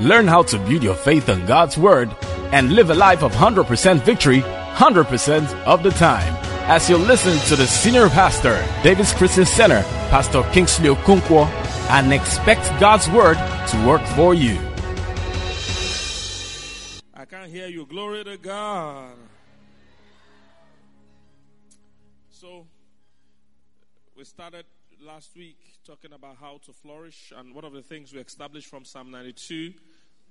Learn how to build your faith on God's Word and live a life of 100% victory 100% of the time. As you listen to the Senior Pastor, David's Christian Center, Pastor Kingsley Okonkwo, and expect God's Word to work for you. I can't hear you. Glory to God. So, we started last week talking about how to flourish, and one of the things we established from Psalm 92,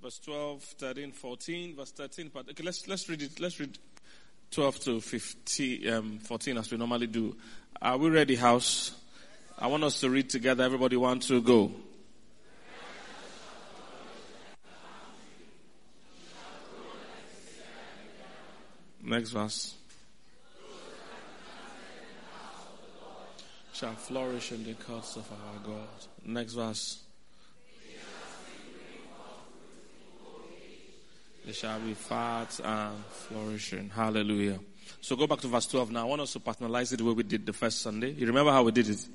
verse 12, 13, 14, verse 13. But okay, let's let's read it. Let's read 12 to 15, um, 14 as we normally do. Are we ready, house? I want us to read together. Everybody want to go. Next verse. Shall flourish in the courts of our God. Next verse. They shall be fat and flourishing. Hallelujah. So go back to verse 12 now. I want us to personalize it the way we did the first Sunday. You remember how we did it?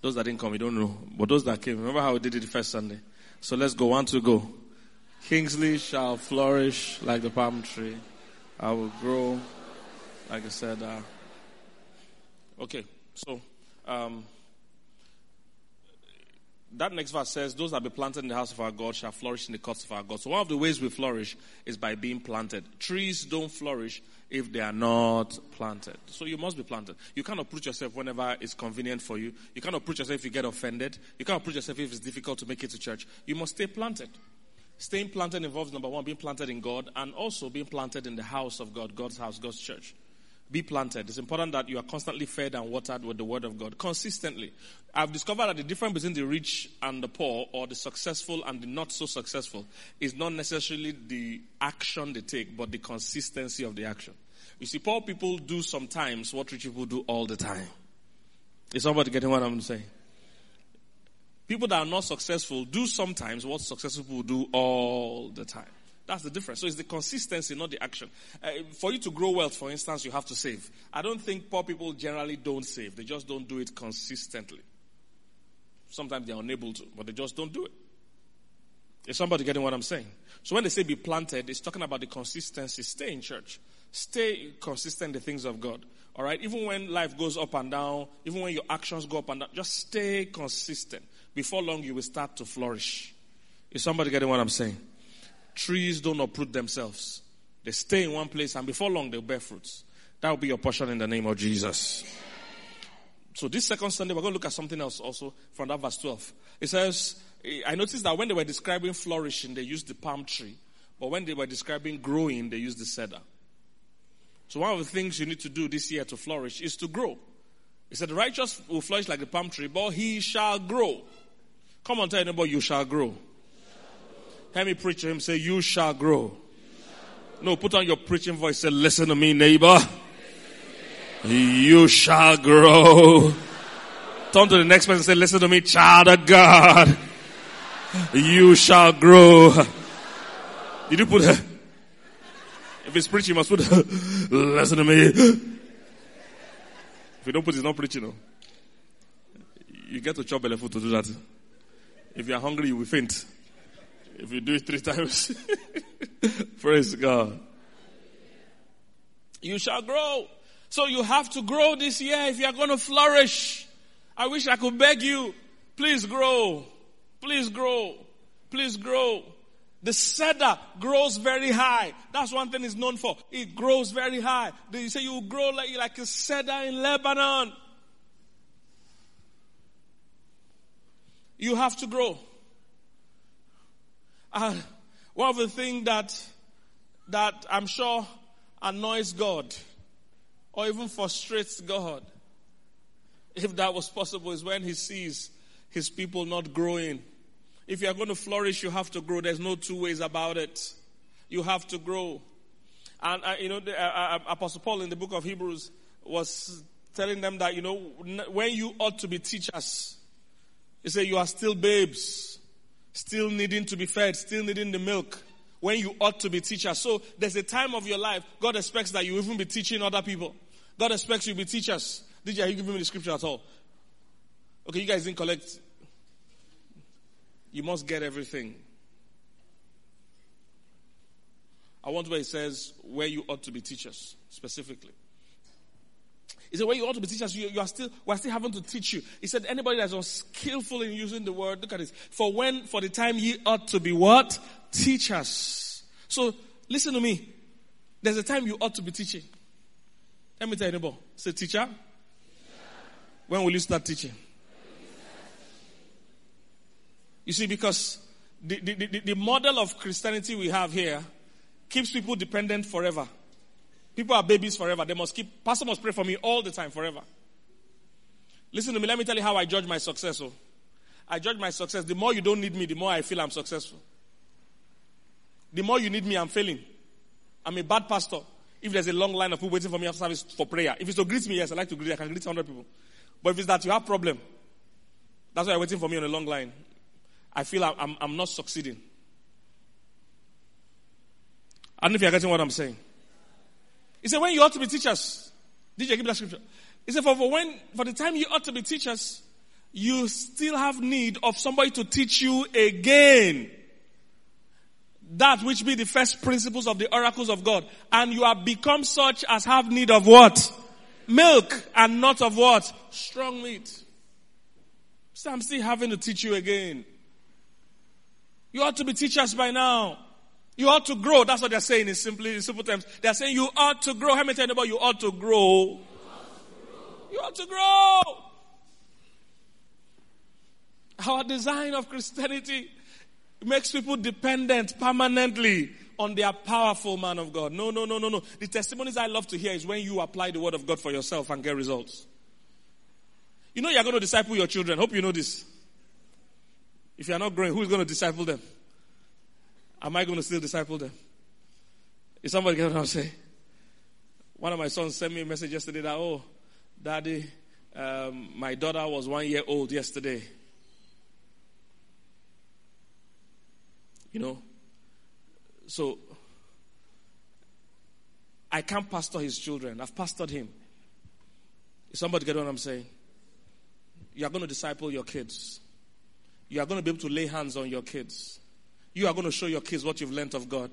Those that didn't come, you don't know. But those that came, remember how we did it the first Sunday? So let's go. One to go. Kingsley shall flourish like the palm tree. I will grow, like I said. Uh, okay, so um, that next verse says, Those that be planted in the house of our God shall flourish in the courts of our God. So one of the ways we flourish is by being planted. Trees don't flourish if they are not planted. So you must be planted. You cannot put yourself whenever it's convenient for you. You cannot put yourself if you get offended. You cannot put yourself if it's difficult to make it to church. You must stay planted. Staying planted involves number one, being planted in God and also being planted in the house of God, God's house, God's church. Be planted. It's important that you are constantly fed and watered with the word of God consistently. I've discovered that the difference between the rich and the poor, or the successful and the not so successful, is not necessarily the action they take, but the consistency of the action. You see, poor people do sometimes what rich people do all the time. Is somebody getting what I'm saying? People that are not successful do sometimes what successful people do all the time. That's the difference. So it's the consistency, not the action. Uh, for you to grow wealth, for instance, you have to save. I don't think poor people generally don't save. They just don't do it consistently. Sometimes they're unable to, but they just don't do it. Is somebody getting what I'm saying? So when they say be planted, it's talking about the consistency. Stay in church. Stay consistent in the things of God. All right? Even when life goes up and down, even when your actions go up and down, just stay consistent. Before long, you will start to flourish. Is somebody getting what I'm saying? Trees don't uproot themselves. They stay in one place and before long they'll bear fruits. That will be your portion in the name of Jesus. So this second Sunday, we're going to look at something else also from that verse 12. It says, I noticed that when they were describing flourishing, they used the palm tree. But when they were describing growing, they used the cedar. So one of the things you need to do this year to flourish is to grow. He said, the righteous will flourish like the palm tree, but he shall grow. Come on, tell anybody you shall grow. Hear me preach to him, say, you shall grow. No, put on your preaching voice, say, listen to me, neighbor. You shall grow. Turn to the next person and say, listen to me, child of God. You shall grow. Did you put, if it's preaching, you must put, listen to me. If you don't put it, it's not preaching. No. You get to chop belly food to do that. If you are hungry, you will faint. If you do it three times, praise God. You shall grow. So you have to grow this year if you are going to flourish. I wish I could beg you, please grow. Please grow. Please grow. The cedar grows very high. That's one thing it's known for. It grows very high. They say you grow like, like a cedar in Lebanon. You have to grow. Uh, one of the things that, that I'm sure annoys God or even frustrates God, if that was possible, is when He sees His people not growing. If you are going to flourish, you have to grow. There's no two ways about it. You have to grow. And, uh, you know, the, uh, uh, Apostle Paul in the book of Hebrews was telling them that, you know, when you ought to be teachers, he said, you are still babes, still needing to be fed, still needing the milk when you ought to be teachers. So there's a time of your life, God expects that you even be teaching other people. God expects you to be teachers. Did you, you give me the scripture at all? Okay, you guys didn't collect. You must get everything. I want where it says where you ought to be teachers, specifically. He said, where you ought to be teachers, you, you are still, we're still having to teach you. He said, anybody that's unskillful in using the word, look at this. For when, for the time ye ought to be what? Teachers. So, listen to me. There's a time you ought to be teaching. Let me tell you, neighbor. Say, teacher. teacher. When will you start teaching? You see, because the, the, the, the model of Christianity we have here keeps people dependent forever. People are babies forever. They must keep, pastor must pray for me all the time, forever. Listen to me. Let me tell you how I judge my success. Oh. I judge my success. The more you don't need me, the more I feel I'm successful. The more you need me, I'm failing. I'm a bad pastor. If there's a long line of people waiting for me after service for prayer. If it's to greet me, yes, I like to greet. I can greet 100 people. But if it's that you have problem, that's why you're waiting for me on a long line. I feel I'm, I'm, I'm not succeeding. I don't know if you're getting what I'm saying. He said, when you ought to be teachers. Did you give that scripture? He said, for, for when, for the time you ought to be teachers, you still have need of somebody to teach you again. That which be the first principles of the oracles of God. And you have become such as have need of what? Milk and not of what? Strong meat. So I'm still having to teach you again. You ought to be teachers by now. You ought to grow. That's what they're saying in simply in simple terms. They're saying you ought to grow. How many you about you ought to grow? You ought to grow. Our design of Christianity makes people dependent permanently on their powerful man of God. No, no, no, no, no. The testimonies I love to hear is when you apply the word of God for yourself and get results. You know you're going to disciple your children. Hope you know this. If you are not growing, who is going to disciple them? Am I going to still disciple them? Is somebody get what I'm saying? One of my sons sent me a message yesterday that, oh, daddy, um, my daughter was one year old yesterday. You know? So, I can't pastor his children. I've pastored him. Is somebody get what I'm saying? You are going to disciple your kids. You are going to be able to lay hands on your kids. You are going to show your kids what you've learned of God.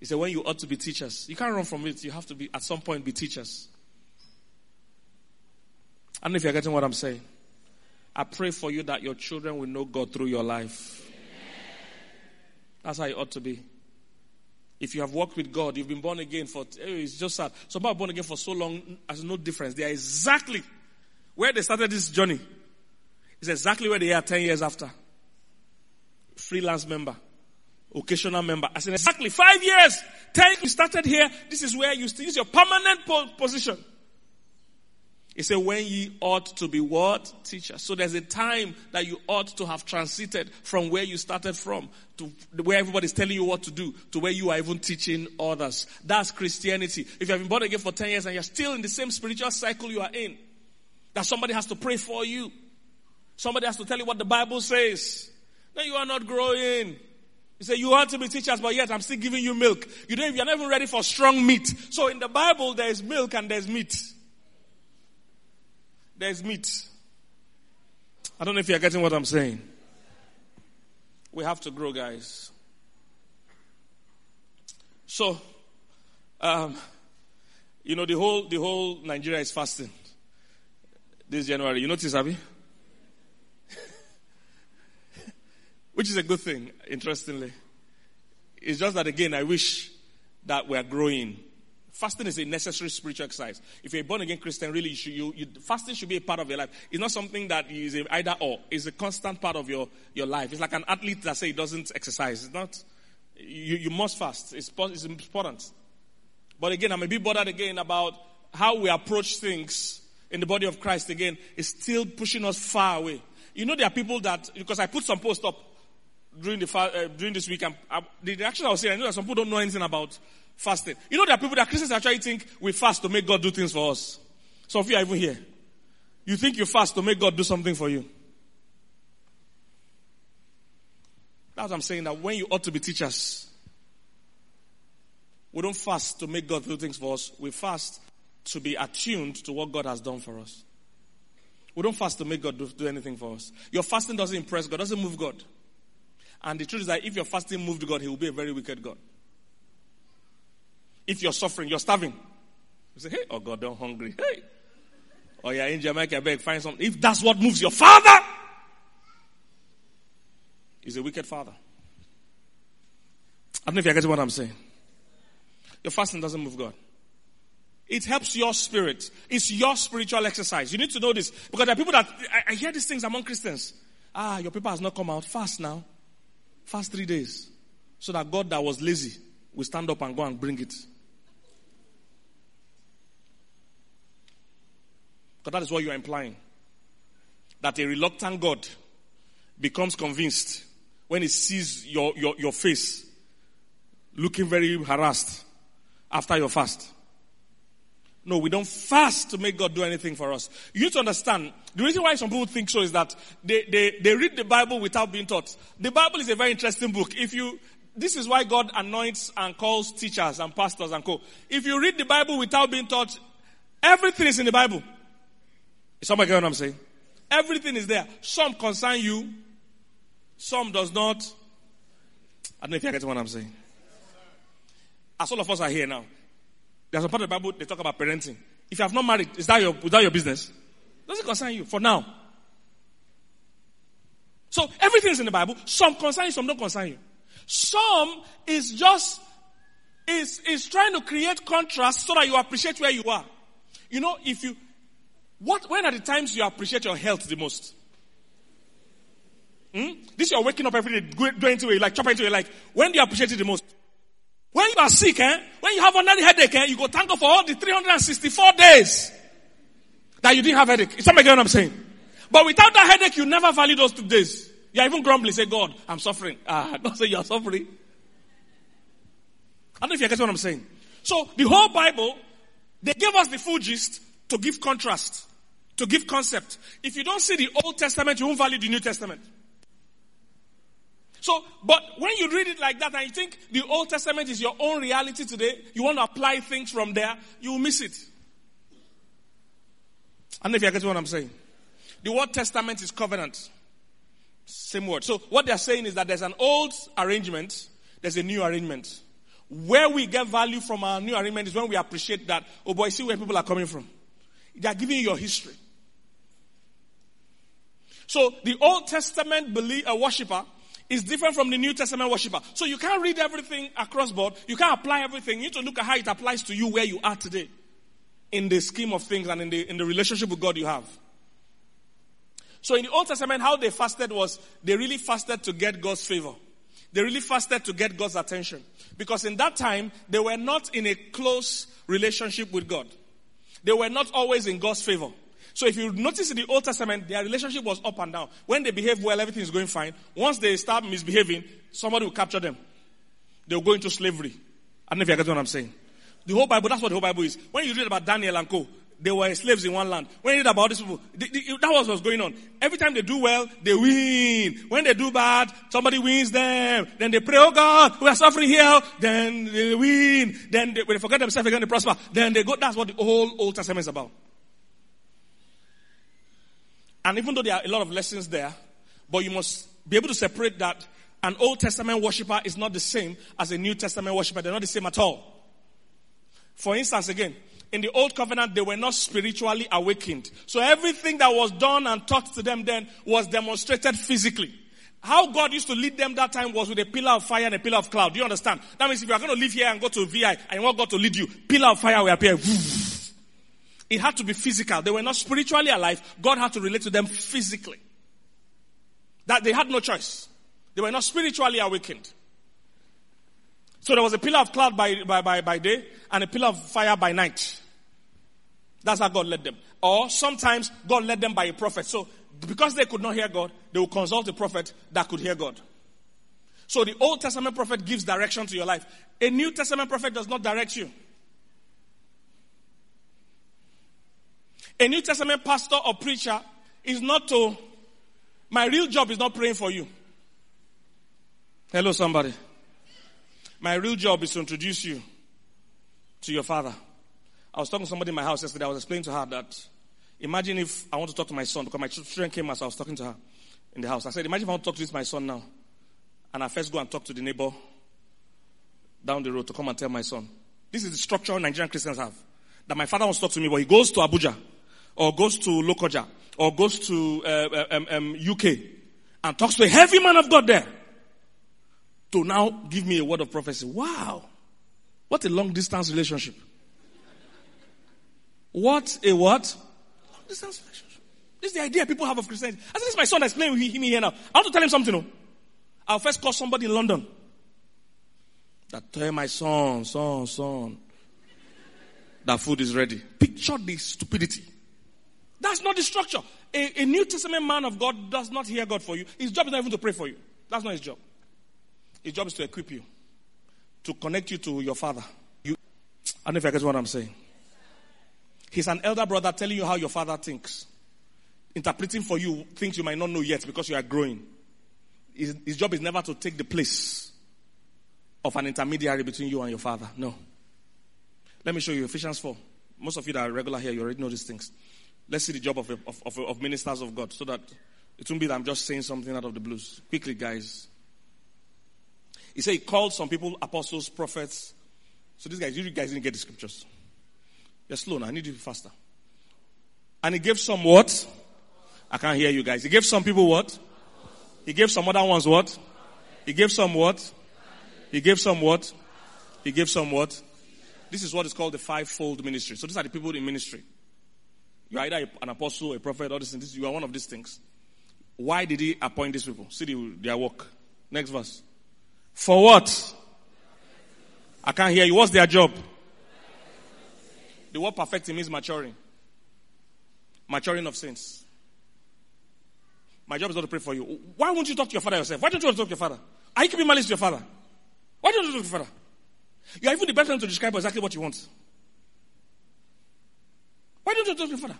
He said, when you ought to be teachers, you can't run from it. You have to be, at some point, be teachers. I don't know if you're getting what I'm saying. I pray for you that your children will know God through your life. That's how it ought to be. If you have walked with God, you've been born again for, eh, it's just sad. Some people are born again for so long, there's no difference. They are exactly where they started this journey. It's exactly where they are 10 years after. Freelance member, occasional member. I said, exactly five years. 10 you started here. This is where you use your permanent position. He said, when ye ought to be what? Teacher. So there's a time that you ought to have transited from where you started from to where everybody's telling you what to do to where you are even teaching others. That's Christianity. If you have been born again for 10 years and you're still in the same spiritual cycle you are in, that somebody has to pray for you. Somebody has to tell you what the Bible says. Then you are not growing. You say you want to be teachers, but yet I'm still giving you milk. You don't, you're not even ready for strong meat. So in the Bible, there is milk and there's meat. There's meat. I don't know if you're getting what I'm saying. We have to grow, guys. So, um, you know, the whole, the whole Nigeria is fasting this January. You notice, Abby? Which is a good thing, interestingly. It's just that again, I wish that we're growing. Fasting is a necessary spiritual exercise. If you're a born again Christian, really, you should, you, you, fasting should be a part of your life. It's not something that is either or. It's a constant part of your, your life. It's like an athlete that say he doesn't exercise. It's not, you, you must fast. It's, it's important. But again, I'm a bit bothered again about how we approach things in the body of Christ again. Is still pushing us far away. You know, there are people that, because I put some post up during the uh, during this week, and uh, the reaction I was saying, I know that some people don't know anything about fasting. You know, there are people that Christians actually think we fast to make God do things for us. Some of you are even here. You think you fast to make God do something for you. That's what I'm saying. That when you ought to be teachers, we don't fast to make God do things for us. We fast to be attuned to what God has done for us. We don't fast to make God do, do anything for us. Your fasting doesn't impress God, doesn't move God. And the truth is that if your fasting moved God, he will be a very wicked God. If you're suffering, you're starving. You say, hey, oh God, I'm hungry. Hey. Or you're in Jamaica, beg, find something. If that's what moves your father, he's a wicked father. I don't know if you're getting what I'm saying. Your fasting doesn't move God. It helps your spirit. It's your spiritual exercise. You need to know this. Because there are people that, I, I hear these things among Christians. Ah, your paper has not come out. Fast now. Fast three days. So that God that was lazy will stand up and go and bring it. Because that is what you are implying. That a reluctant God becomes convinced when he sees your, your, your face looking very harassed after your fast. No, we don't fast to make God do anything for us. You need to understand, the reason why some people think so is that they, they, they read the Bible without being taught. The Bible is a very interesting book. If you, this is why God anoints and calls teachers and pastors and co. If you read the Bible without being taught, everything is in the Bible. Is somebody get what I'm saying? Everything is there. Some concern you, some does not. I don't know if you're getting what I'm saying. As all of us are here now, there's a part of the Bible they talk about parenting. If you have not married, is that your, is that your business? Doesn't concern you for now. So everything is in the Bible. Some concern you, some don't concern you. Some is just is is trying to create contrast so that you appreciate where you are. You know, if you what when are the times you appreciate your health the most? Hmm? This you're waking up every day, going to it, like chopping into it, like when do you appreciate it the most? When you are sick, eh? When you have another headache, eh? You go thank God for all the 364 days that you didn't have headache. Is somebody get what I'm saying? But without that headache, you never value those two days. You're even grumbling, say, God, I'm suffering. Ah, don't say you're suffering. I don't know if you get what I'm saying. So the whole Bible, they gave us the full gist to give contrast, to give concept. If you don't see the Old Testament, you won't value the New Testament. So, but when you read it like that and you think the Old Testament is your own reality today, you want to apply things from there, you will miss it. I don't know if you're getting what I'm saying. The word testament is covenant. Same word. So what they're saying is that there's an old arrangement, there's a new arrangement. Where we get value from our new arrangement is when we appreciate that, oh boy, see where people are coming from. They are giving you your history. So the Old Testament believer, uh, worshiper is different from the New Testament worshiper. So you can't read everything across board. You can't apply everything. You need to look at how it applies to you where you are today in the scheme of things and in the, in the relationship with God you have. So in the Old Testament, how they fasted was they really fasted to get God's favor. They really fasted to get God's attention. Because in that time, they were not in a close relationship with God. They were not always in God's favor. So if you notice in the Old Testament, their relationship was up and down. When they behave well, everything is going fine. Once they start misbehaving, somebody will capture them. They'll go into slavery. I don't know if you get what I'm saying. The whole Bible, that's what the whole Bible is. When you read about Daniel and Co., they were slaves in one land. When you read about these people, that was what's going on. Every time they do well, they win. When they do bad, somebody wins them. Then they pray, oh God, we are suffering here. Then they win. Then they, when they forget themselves again, they prosper. Then they go, that's what the whole Old Testament is about. And even though there are a lot of lessons there, but you must be able to separate that an Old Testament worshiper is not the same as a New Testament worshiper. They're not the same at all. For instance, again, in the Old Covenant, they were not spiritually awakened. So everything that was done and taught to them then was demonstrated physically. How God used to lead them that time was with a pillar of fire and a pillar of cloud. Do you understand? That means if you are going to live here and go to VI and you want God to lead you, pillar of fire will appear. It had to be physical. They were not spiritually alive. God had to relate to them physically. That they had no choice. They were not spiritually awakened. So there was a pillar of cloud by, by, by, by day and a pillar of fire by night. That's how God led them. Or sometimes God led them by a prophet. So because they could not hear God, they would consult a prophet that could hear God. So the Old Testament prophet gives direction to your life. A New Testament prophet does not direct you. A New Testament pastor or preacher is not to, my real job is not praying for you. Hello, somebody. My real job is to introduce you to your father. I was talking to somebody in my house yesterday. I was explaining to her that imagine if I want to talk to my son because my children came as I was talking to her in the house. I said, imagine if I want to talk to this my son now. And I first go and talk to the neighbor down the road to come and tell my son. This is the structure Nigerian Christians have. That my father wants to talk to me, but he goes to Abuja, or goes to Lokoja, or goes to uh, um, um, UK, and talks to a heavy man of God there to now give me a word of prophecy. Wow. What a long distance relationship. What a what? Long distance relationship. This is the idea people have of Christianity. I said, this is my son that's playing with me here now. I want to tell him something. No? I'll first call somebody in London. That tell my son, son, son, that food is ready. Picture the stupidity. That's not the structure. A, a, New Testament man of God does not hear God for you. His job is not even to pray for you. That's not his job. His job is to equip you, to connect you to your father. You, I don't know if I get what I'm saying. He's an elder brother telling you how your father thinks, interpreting for you things you might not know yet because you are growing. His, his job is never to take the place of an intermediary between you and your father. No. Let me show you Ephesians 4. Most of you that are regular here, you already know these things. Let's see the job of, of, of, of ministers of God so that it won't be that I'm just saying something out of the blues. Quickly, guys. He said he called some people apostles, prophets. So these guys, you guys didn't get the scriptures. You're slow now. I need you to be faster. And he gave some what? I can't hear you guys. He gave some people what? He gave some other ones what? He gave some what? He gave some what? He gave some what? This is what is called the fivefold ministry. So these are the people in ministry. You're either an apostle, a prophet, this and this. You are one of these things. Why did he appoint these people? See their work. Next verse. For what? I can't hear you. What's their job? The word perfecting means maturing. Maturing of saints. My job is not to pray for you. Why won't you talk to your father yourself? Why don't you want to talk to your father? Are you keeping malice to your father? Why don't you talk to your father? You are even the best person to describe exactly what you want. Why don't you talk to your father?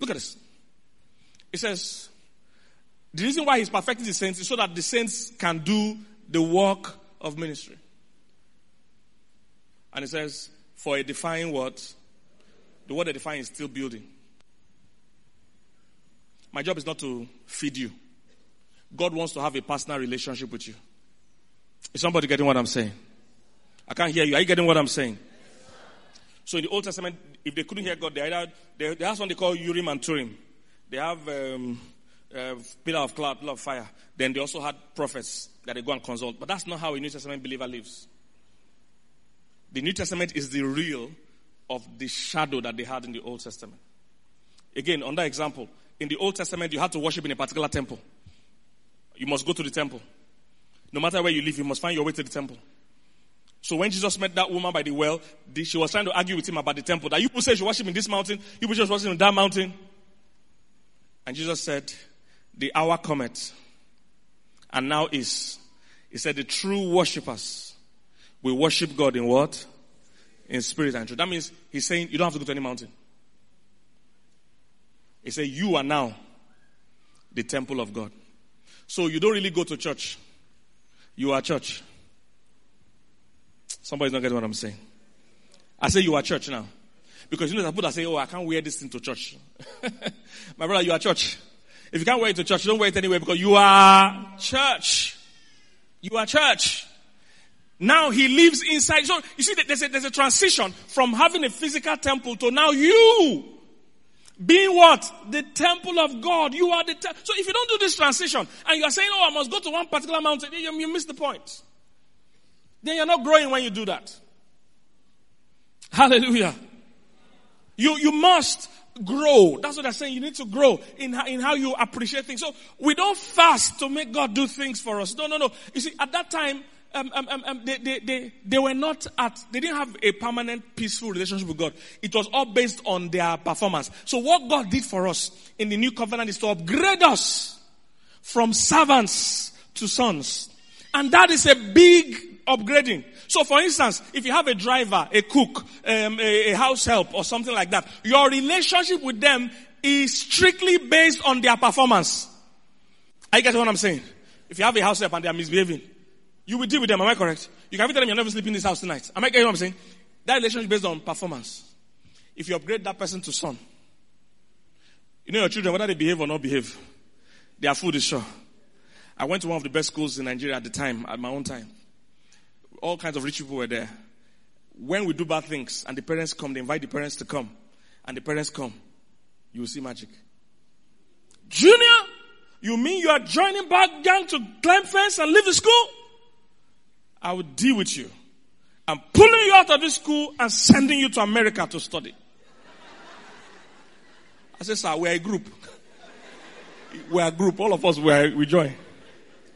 Look at this. It says, the reason why he's perfecting the saints is so that the saints can do the work of ministry. And it says, for a defining word, the word they define is still building. My job is not to feed you. God wants to have a personal relationship with you. Is somebody getting what I'm saying? I can't hear you. Are you getting what I'm saying? So in the Old Testament, if they couldn't hear God, they either they, they have what they call Urim and Thummim. They have um, uh, pillar of cloud, pillar of fire. Then they also had prophets that they go and consult. But that's not how a New Testament believer lives. The New Testament is the real of the shadow that they had in the Old Testament. Again, on that example, in the Old Testament, you had to worship in a particular temple. You must go to the temple. No matter where you live, you must find your way to the temple. So when Jesus met that woman by the well, she was trying to argue with him about the temple. That you people say you worship in this mountain, you people just worship in that mountain. And Jesus said, the hour cometh, and now is. He said, the true worshippers will worship God in what? In spirit and truth. That means he's saying you don't have to go to any mountain. He said, you are now the temple of God. So you don't really go to church. You are church. Somebody's not getting what I'm saying. I say you are church now. Because you know, people that say, oh, I can't wear this thing to church. My brother, you are church. If you can't wear it to church, don't wear it anywhere because you are church. You are church. Now he lives inside. So you see, there's a, there's a transition from having a physical temple to now you being what? The temple of God. You are the te- So if you don't do this transition and you are saying, oh, I must go to one particular mountain, you, you miss the point. Then you're not growing when you do that. Hallelujah. You, you must grow. That's what I'm saying. You need to grow in, in how you appreciate things. So we don't fast to make God do things for us. No, no, no. You see, at that time, um, um, um, um, they, they, they, they were not at, they didn't have a permanent peaceful relationship with God. It was all based on their performance. So what God did for us in the new covenant is to upgrade us from servants to sons. And that is a big upgrading. So for instance, if you have a driver, a cook, um, a, a house help or something like that, your relationship with them is strictly based on their performance. Are you getting what I'm saying? If you have a house help and they are misbehaving, you will deal with them. Am I correct? You can tell them you're never sleeping in this house tonight. Am I getting what I'm saying? That relationship is based on performance. If you upgrade that person to son, you know your children, whether they behave or not behave, their food is sure. I went to one of the best schools in Nigeria at the time, at my own time. All kinds of rich people were there. When we do bad things and the parents come, they invite the parents to come. And the parents come, you will see magic. Junior, you mean you are joining back gang to climb fence and leave the school? I will deal with you. I'm pulling you out of this school and sending you to America to study. I said, sir, we're a group. We're a group. All of us, we're, we join.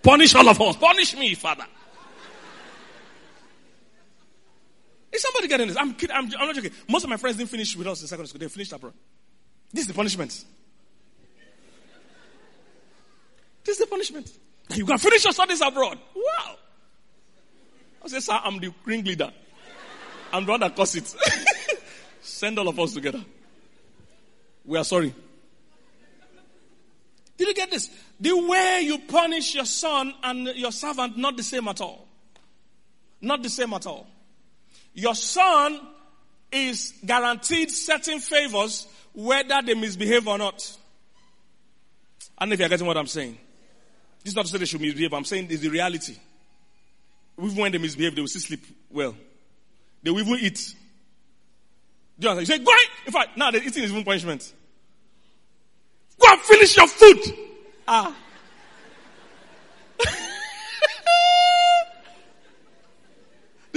Punish all of us. Punish me, Father. Is somebody getting this? I'm kidding. I'm, I'm not joking. Most of my friends didn't finish with us in secondary school. They finished abroad. This is the punishment. This is the punishment. You can finish your studies abroad. Wow. I said, sir, I'm the ringleader. I'm the one that caused it. Send all of us together. We are sorry. Did you get this? The way you punish your son and your servant, not the same at all. Not the same at all. Your son is guaranteed certain favors whether they misbehave or not. I don't know if you're getting what I'm saying. This is not to say they should misbehave. I'm saying it's the reality. Even when they misbehave, they will still sleep well. They will even eat. Do you understand? You say, go ahead. In fact, now the eating is even punishment. Go and finish your food. Ah.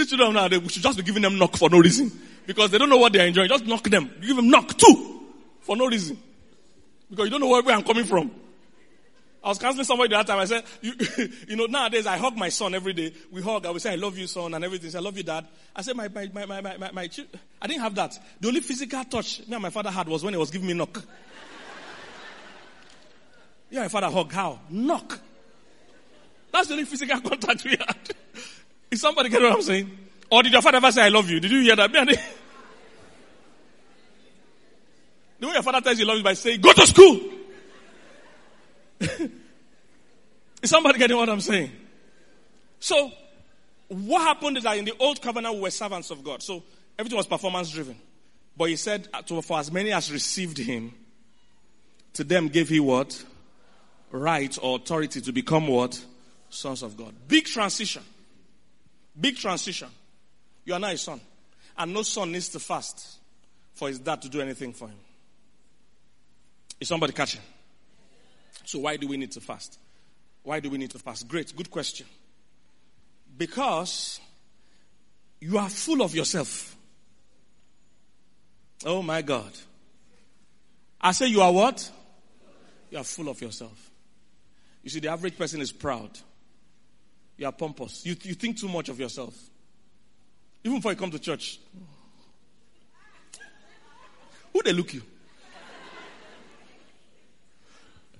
These children now, they should just be giving them knock for no reason. Because they don't know what they're enjoying. Just knock them. Give them knock too. For no reason. Because you don't know where, I'm coming from. I was counseling somebody the other time. I said, you, you, know, nowadays I hug my son every day. We hug. I would say, I love you, son, and everything. Say, I love you, dad. I said, my, my, my, my, my, my, my I didn't have that. The only physical touch me and my father had was when he was giving me knock. yeah, my father hug. How? Knock. That's the only physical contact we had. Is somebody get what I'm saying? Or did your father ever say, I love you? Did you hear that? the way your father tells you love you by saying, go to school. Is somebody getting what I'm saying? So, what happened is that in the old covenant we were servants of God. So, everything was performance driven. But he said, uh, for as many as received him, to them gave he what? Right or authority to become what? Sons of God. Big transition. Big transition. You are now a son. And no son needs to fast for his dad to do anything for him. Is somebody catching? So why do we need to fast? Why do we need to fast? Great, good question. Because you are full of yourself. Oh my God. I say you are what? You are full of yourself. You see, the average person is proud. You are pompous. You, you think too much of yourself. Even before you come to church. Who they look you?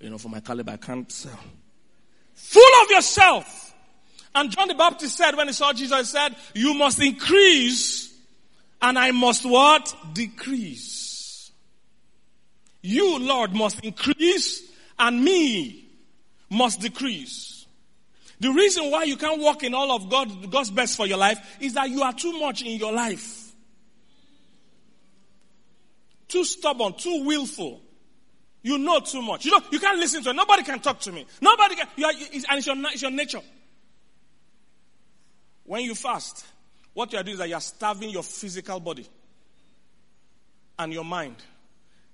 You know, for my caliber, I can't sell. Full of yourself. And John the Baptist said when he saw Jesus, he said, you must increase and I must what? Decrease. You, Lord, must increase and me must decrease. The reason why you can't walk in all of God, God's best for your life is that you are too much in your life. Too stubborn, too willful. You know too much. You know, you can't listen to it. Nobody can talk to me. Nobody can, you are, it's, and it's your, it's your nature. When you fast, what you are doing is that you are starving your physical body and your mind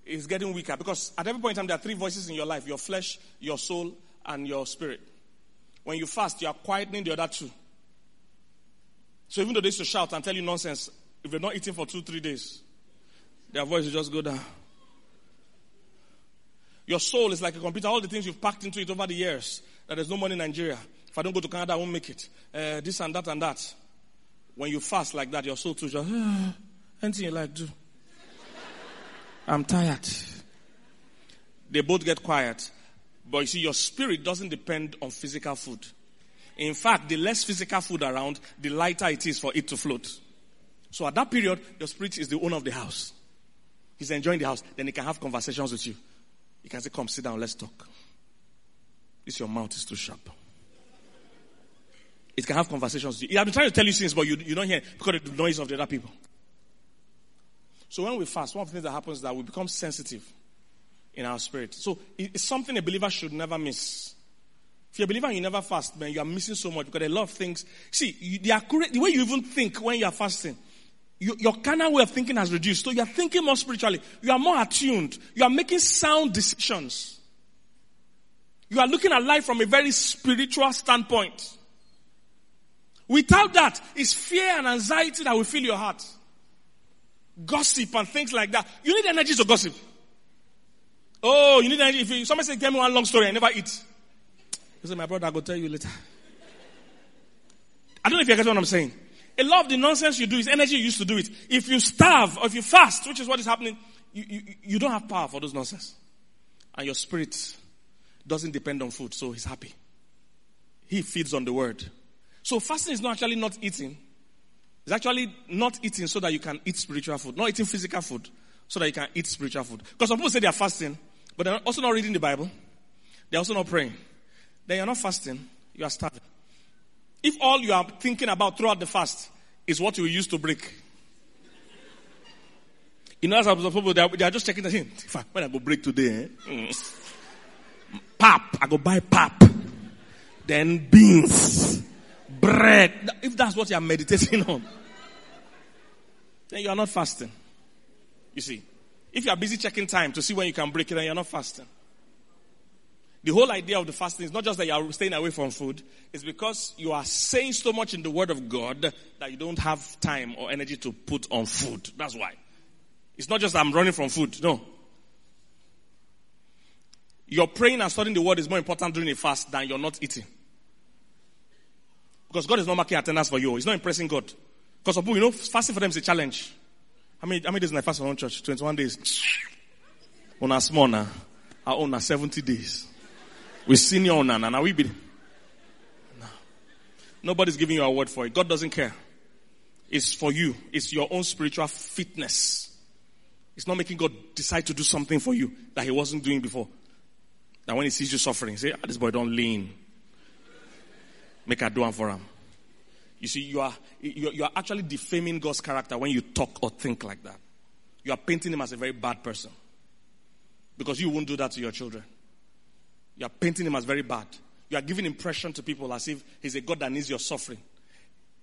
is getting weaker because at every point in time there are three voices in your life your flesh, your soul, and your spirit. When you fast, you are quietening the other two. So even though they used to shout and tell you nonsense, if you're not eating for two, three days, their voice will just go down. Your soul is like a computer. All the things you've packed into it over the years. That there's no money in Nigeria. If I don't go to Canada, I won't make it. Uh, this and that and that. When you fast like that, your soul too just, ah, anything you like, do. I'm tired. They both get quiet. But you see, your spirit doesn't depend on physical food. In fact, the less physical food around, the lighter it is for it to float. So at that period, your spirit is the owner of the house. He's enjoying the house. Then he can have conversations with you. He can say, Come, sit down, let's talk. This your mouth is too sharp. It can have conversations. With you. I've been trying to tell you things, but you, you don't hear because of the noise of the other people. So when we fast, one of the things that happens is that we become sensitive in our spirit. So it's something a believer should never miss. If you're a believer and you never fast, man, you are missing so much because a lot of things. See, you, the accurate, the way you even think when you are fasting, you, your carnal way of thinking has reduced. So you are thinking more spiritually. You are more attuned. You are making sound decisions. You are looking at life from a very spiritual standpoint. Without that, it's fear and anxiety that will fill your heart. Gossip and things like that. You need energy to gossip. Oh, you need energy. If you, somebody say, tell me one long story, I never eat. You say, my brother, I will go tell you later. I don't know if you get what I'm saying. A lot of the nonsense you do is energy you used to do it. If you starve or if you fast, which is what is happening, you, you, you don't have power for those nonsense. And your spirit doesn't depend on food, so he's happy. He feeds on the word. So fasting is not actually not eating. It's actually not eating so that you can eat spiritual food. Not eating physical food so that you can eat spiritual food. Because some people say they are fasting, but they're also not reading the Bible. They're also not praying. Then you're not fasting, you are starving. If all you are thinking about throughout the fast is what you used to break. You know, some people, they are, they are just checking the thing. When I go break today, eh? mm. pap, I go buy pap. Then beans, bread. If that's what you are meditating on, then you are not fasting. You see, if you are busy checking time to see when you can break it, then you're not fasting. The whole idea of the fasting is not just that you are staying away from food, it's because you are saying so much in the Word of God that you don't have time or energy to put on food. That's why. It's not just I'm running from food. No. Your praying and studying the Word is more important during a fast than you're not eating. Because God is not marking attendance for you. He's not impressing God. Because of you know, fasting for them is a challenge. How many, how many days in I fast for one church? 21 days. On a small now. I own 70 days. We senior on and now we be. No. Nobody's giving you a word for it. God doesn't care. It's for you. It's your own spiritual fitness. It's not making God decide to do something for you that he wasn't doing before. That when he sees you suffering, say, ah, this boy don't lean. Make a do one for him. You see, you are, you are actually defaming God's character when you talk or think like that. You are painting him as a very bad person. Because you won't do that to your children. You are painting him as very bad. You are giving impression to people as if he's a God that needs your suffering.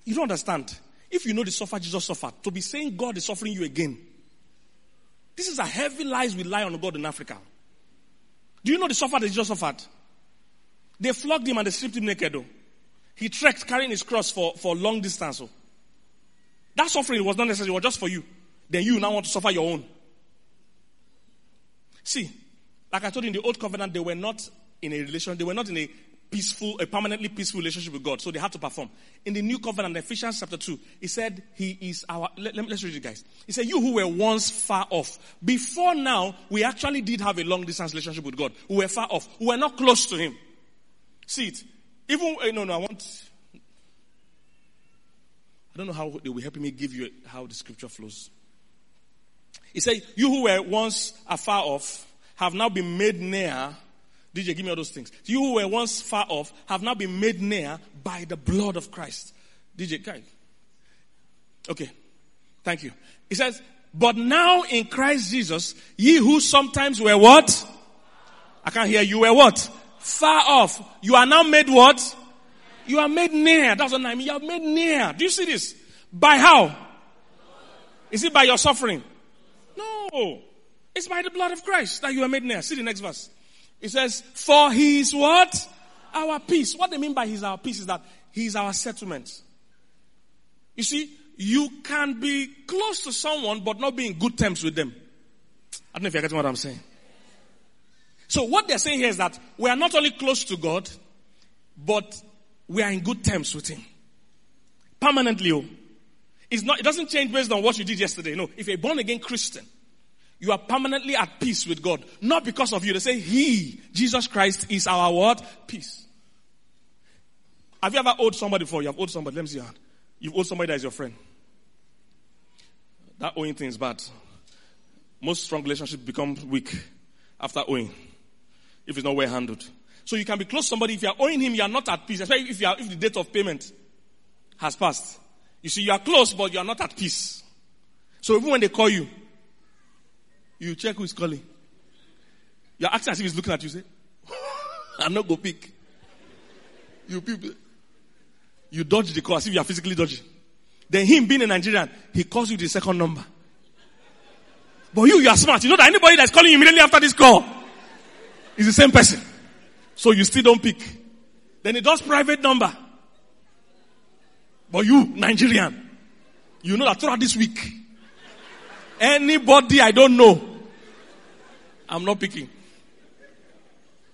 You don't understand. If you know the suffer Jesus suffered, to be saying God is suffering you again. This is a heavy lies we lie on God in Africa. Do you know the suffer that Jesus suffered? They flogged him and they stripped him naked. Though. He trekked carrying his cross for, for long distance. Oh. That suffering was not necessary, it was just for you. Then you now want to suffer your own. See, like I told you in the old covenant, they were not in a relation, they were not in a peaceful, a permanently peaceful relationship with God, so they had to perform. In the new covenant, Ephesians chapter 2, he said, He is our, let, let, let's read it guys. He said, You who were once far off. Before now, we actually did have a long distance relationship with God. We were far off. We were not close to Him. See it. Even, uh, no, no, I want, I don't know how they will help me give you how the scripture flows. He said, You who were once afar off have now been made near. DJ, give me all those things. You who were once far off have now been made near by the blood of Christ. DJ, guy. Okay. Thank you. He says, but now in Christ Jesus, ye who sometimes were what? I can't hear you were what? Far off. You are now made what? You are made near. That's what I mean. You are made near. Do you see this? By how? Is it by your suffering? No. It's by the blood of Christ that you are made near. See the next verse. It says, for he is what? Our peace. What they mean by his our peace is that he is our settlement. You see, you can be close to someone but not be in good terms with them. I don't know if you're getting what I'm saying. So what they're saying here is that we are not only close to God, but we are in good terms with Him. Permanently. Oh. It's not, it doesn't change based on what you did yesterday. No. If you're a born again Christian, you are permanently at peace with God. Not because of you. They say He, Jesus Christ, is our what? Peace. Have you ever owed somebody before? You have owed somebody. Let me see your hand. You've owed somebody that is your friend. That owing thing is bad. Most strong relationships become weak after owing. If it's not well handled. So you can be close to somebody. If you are owing him, you are not at peace. Especially if, you are, if the date of payment has passed. You see, you are close, but you are not at peace. So even when they call you, you check who is calling. You're acting as if he's looking at you. Say, I'm not go pick. You people, you dodge the call as if you are physically dodging. Then him being a Nigerian, he calls you the second number. But you, you are smart. You know that anybody that's calling you immediately after this call is the same person. So you still don't pick. Then it does private number. But you, Nigerian, you know that throughout this week, anybody I don't know, I'm not picking.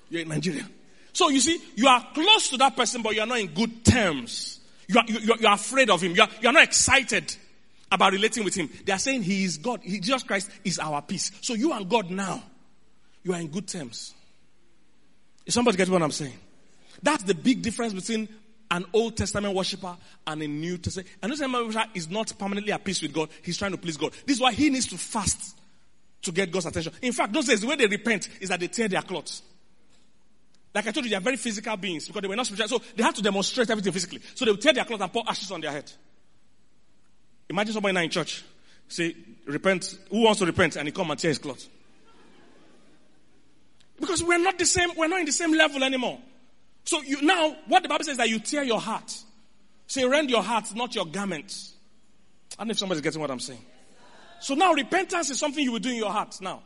You're in Nigeria. So you see, you are close to that person, but you are not in good terms. You are, you, you are afraid of him. You are, you are not excited about relating with him. They are saying he is God. He, Jesus Christ is our peace. So you and God now, you are in good terms. Is somebody getting what I'm saying? That's the big difference between an Old Testament worshiper and a New Testament. An Old Testament worshiper is not permanently at peace with God. He's trying to please God. This is why he needs to fast to get God's attention. In fact, those days, the way they repent is that they tear their clothes. Like I told you, they are very physical beings because they were not spiritual. So they had to demonstrate everything physically. So they would tear their clothes and pour ashes on their head. Imagine somebody now in church say, repent. Who wants to repent? And he come and tear his clothes. Because we're not the same, we're not in the same level anymore. So you now, what the Bible says that you tear your heart. Say, rend your heart, not your garment. I don't know if somebody's getting what I'm saying. So now repentance is something you will do in your heart now.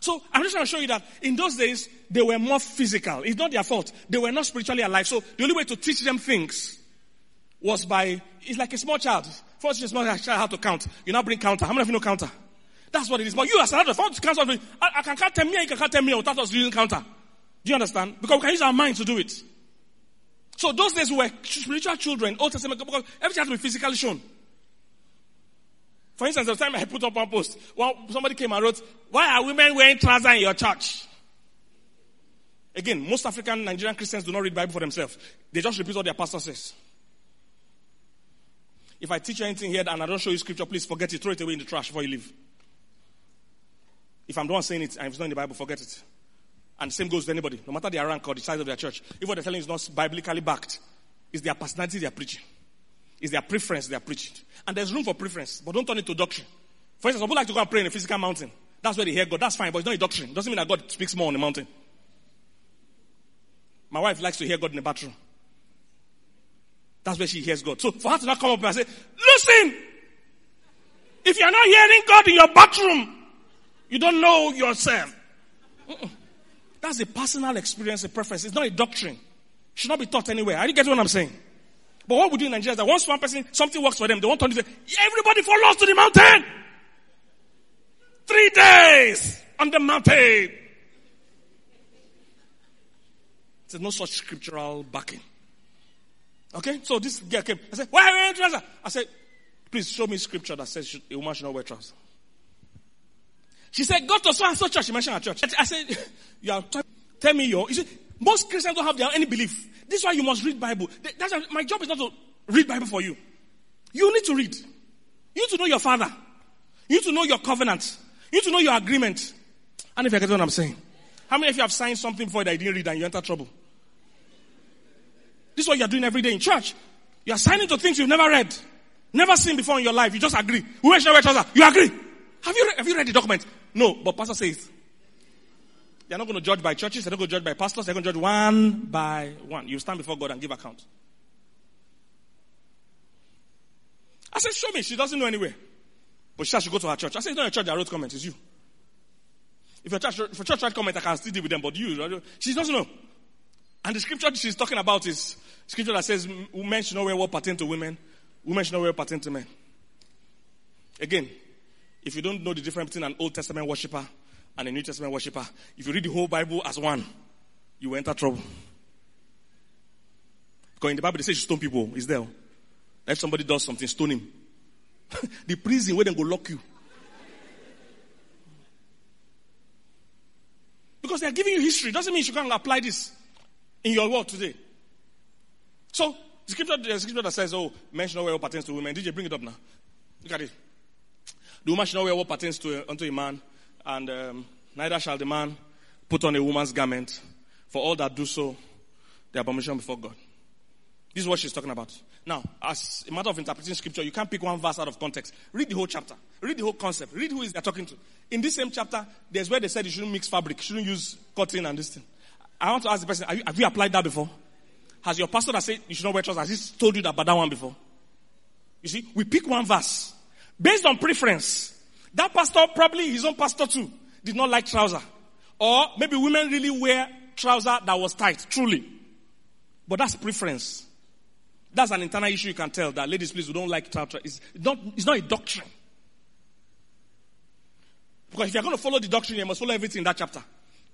So I'm just going to show you that in those days, they were more physical. It's not their fault. They were not spiritually alive. So the only way to teach them things was by, it's like a small child. First, a small child how to count. You now bring counter. How many of you know counter? That's what it is. But you as an adult, if I count something, I, I can count 10 million, you can count 10 million without us using counter. Do you understand? Because we can use our mind to do it. So those days we were spiritual children, Old Testament, because everything to be physically shown. For instance, the time I put up one post, well, somebody came and wrote, why are women wearing trousers in your church? Again, most African Nigerian Christians do not read Bible for themselves. They just repeat what their pastor says. If I teach you anything here and I don't show you scripture, please forget it. Throw it away in the trash before you leave. If I'm the one saying it and it's not in the Bible, forget it. And the same goes to anybody, no matter their rank or the size of their church. If what they're telling is not biblically backed, it's their personality they're preaching. It's their preference they're preaching. And there's room for preference, but don't turn it to doctrine. For instance, people like to go and pray in a physical mountain. That's where they hear God. That's fine, but it's not a doctrine. It doesn't mean that God speaks more on the mountain. My wife likes to hear God in the bathroom. That's where she hears God. So for her to not come up and say, listen, if you're not hearing God in your bathroom, you don't know yourself. That's a personal experience, a preference. It's not a doctrine. It should not be taught anywhere. Are you getting what I'm saying? But what we do in Nigeria is that once one person, something works for them, they want to say, everybody follows to the mountain. Three days on the mountain. There's no such scriptural backing. Okay? So this girl came. I said, why are you wearing trousers? I said, please show me scripture that says a woman should not wear trousers. She said, go to so and so church. She mentioned her church. I said, you are tell me your, you see, most Christians don't have their any belief. This is why you must read Bible. That's why my job is not to read Bible for you. You need to read. You need to know your father. You need to know your covenant. You need to know your agreement. And if you get what I'm saying. How many of you have signed something before that you didn't read and you enter trouble? This is what you're doing every day in church. You're signing to things you've never read, never seen before in your life. You just agree. You agree. Have you, read, have you read the document? No, but pastor says. They're not going to judge by churches. They're not going to judge by pastors. They're going to judge one by one. You stand before God and give account. I said, show me. She doesn't know anywhere. But she said, should go to her church. I said, it's not your church that wrote comments, It's you. If your church, if your church write comment, I can still deal with them. But you, she doesn't know. And the scripture she's talking about is scripture that says men should not wear what pertain to women. Women should not wear what pertain to men. Again, if you don't know the difference between an Old Testament worshiper and a New Testament worshiper, if you read the whole Bible as one, you will enter trouble. Because in the Bible, they say you stone people. Is there? If somebody does something, stone him. the prison where they go lock you. Because they are giving you history. Doesn't mean you can't apply this in your world today. So, the scripture, the scripture that says, oh, men should not wear what pertains to women. DJ, bring it up now. Look at it. The woman should not wear what pertains to, unto a man, and um, neither shall the man put on a woman's garment. For all that do so, are abomination before God. This is what she's talking about. Now, as a matter of interpreting scripture, you can't pick one verse out of context. Read the whole chapter. Read the whole concept. Read who is they're talking to. In this same chapter, there's where they said you shouldn't mix fabric, you shouldn't use cotton and this thing. I want to ask the person, have you, have you applied that before? Has your pastor that said you should not wear trousers, has he told you that about that one before? You see, we pick one verse based on preference. That pastor, probably his own pastor too, did not like trouser. Or maybe women really wear trouser that was tight, truly. But that's preference. That's an internal issue you can tell that ladies, please, we don't like trouser. It's not, it's not a doctrine. Because if you're going to follow the doctrine, you must follow everything in that chapter.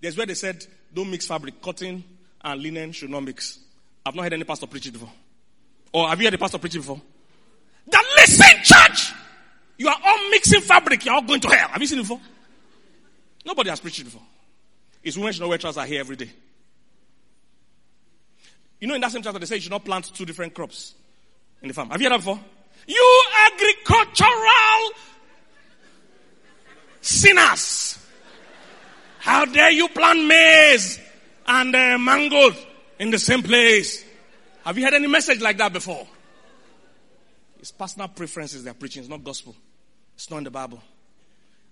There's where they said, don't mix fabric. Cotton and linen should not mix. I've not heard any pastor preach it before. Or have you heard a pastor preach it before? That listen! You are all mixing fabric. You're all going to hell. Have you seen it before? Nobody has preached it before. It's women should not wear trousers here every day. You know, in that same chapter, they say you should not plant two different crops in the farm. Have you heard that before? You agricultural sinners. How dare you plant maize and uh, mango in the same place? Have you heard any message like that before? It's personal preferences they're preaching. It's not gospel. It's not in the Bible.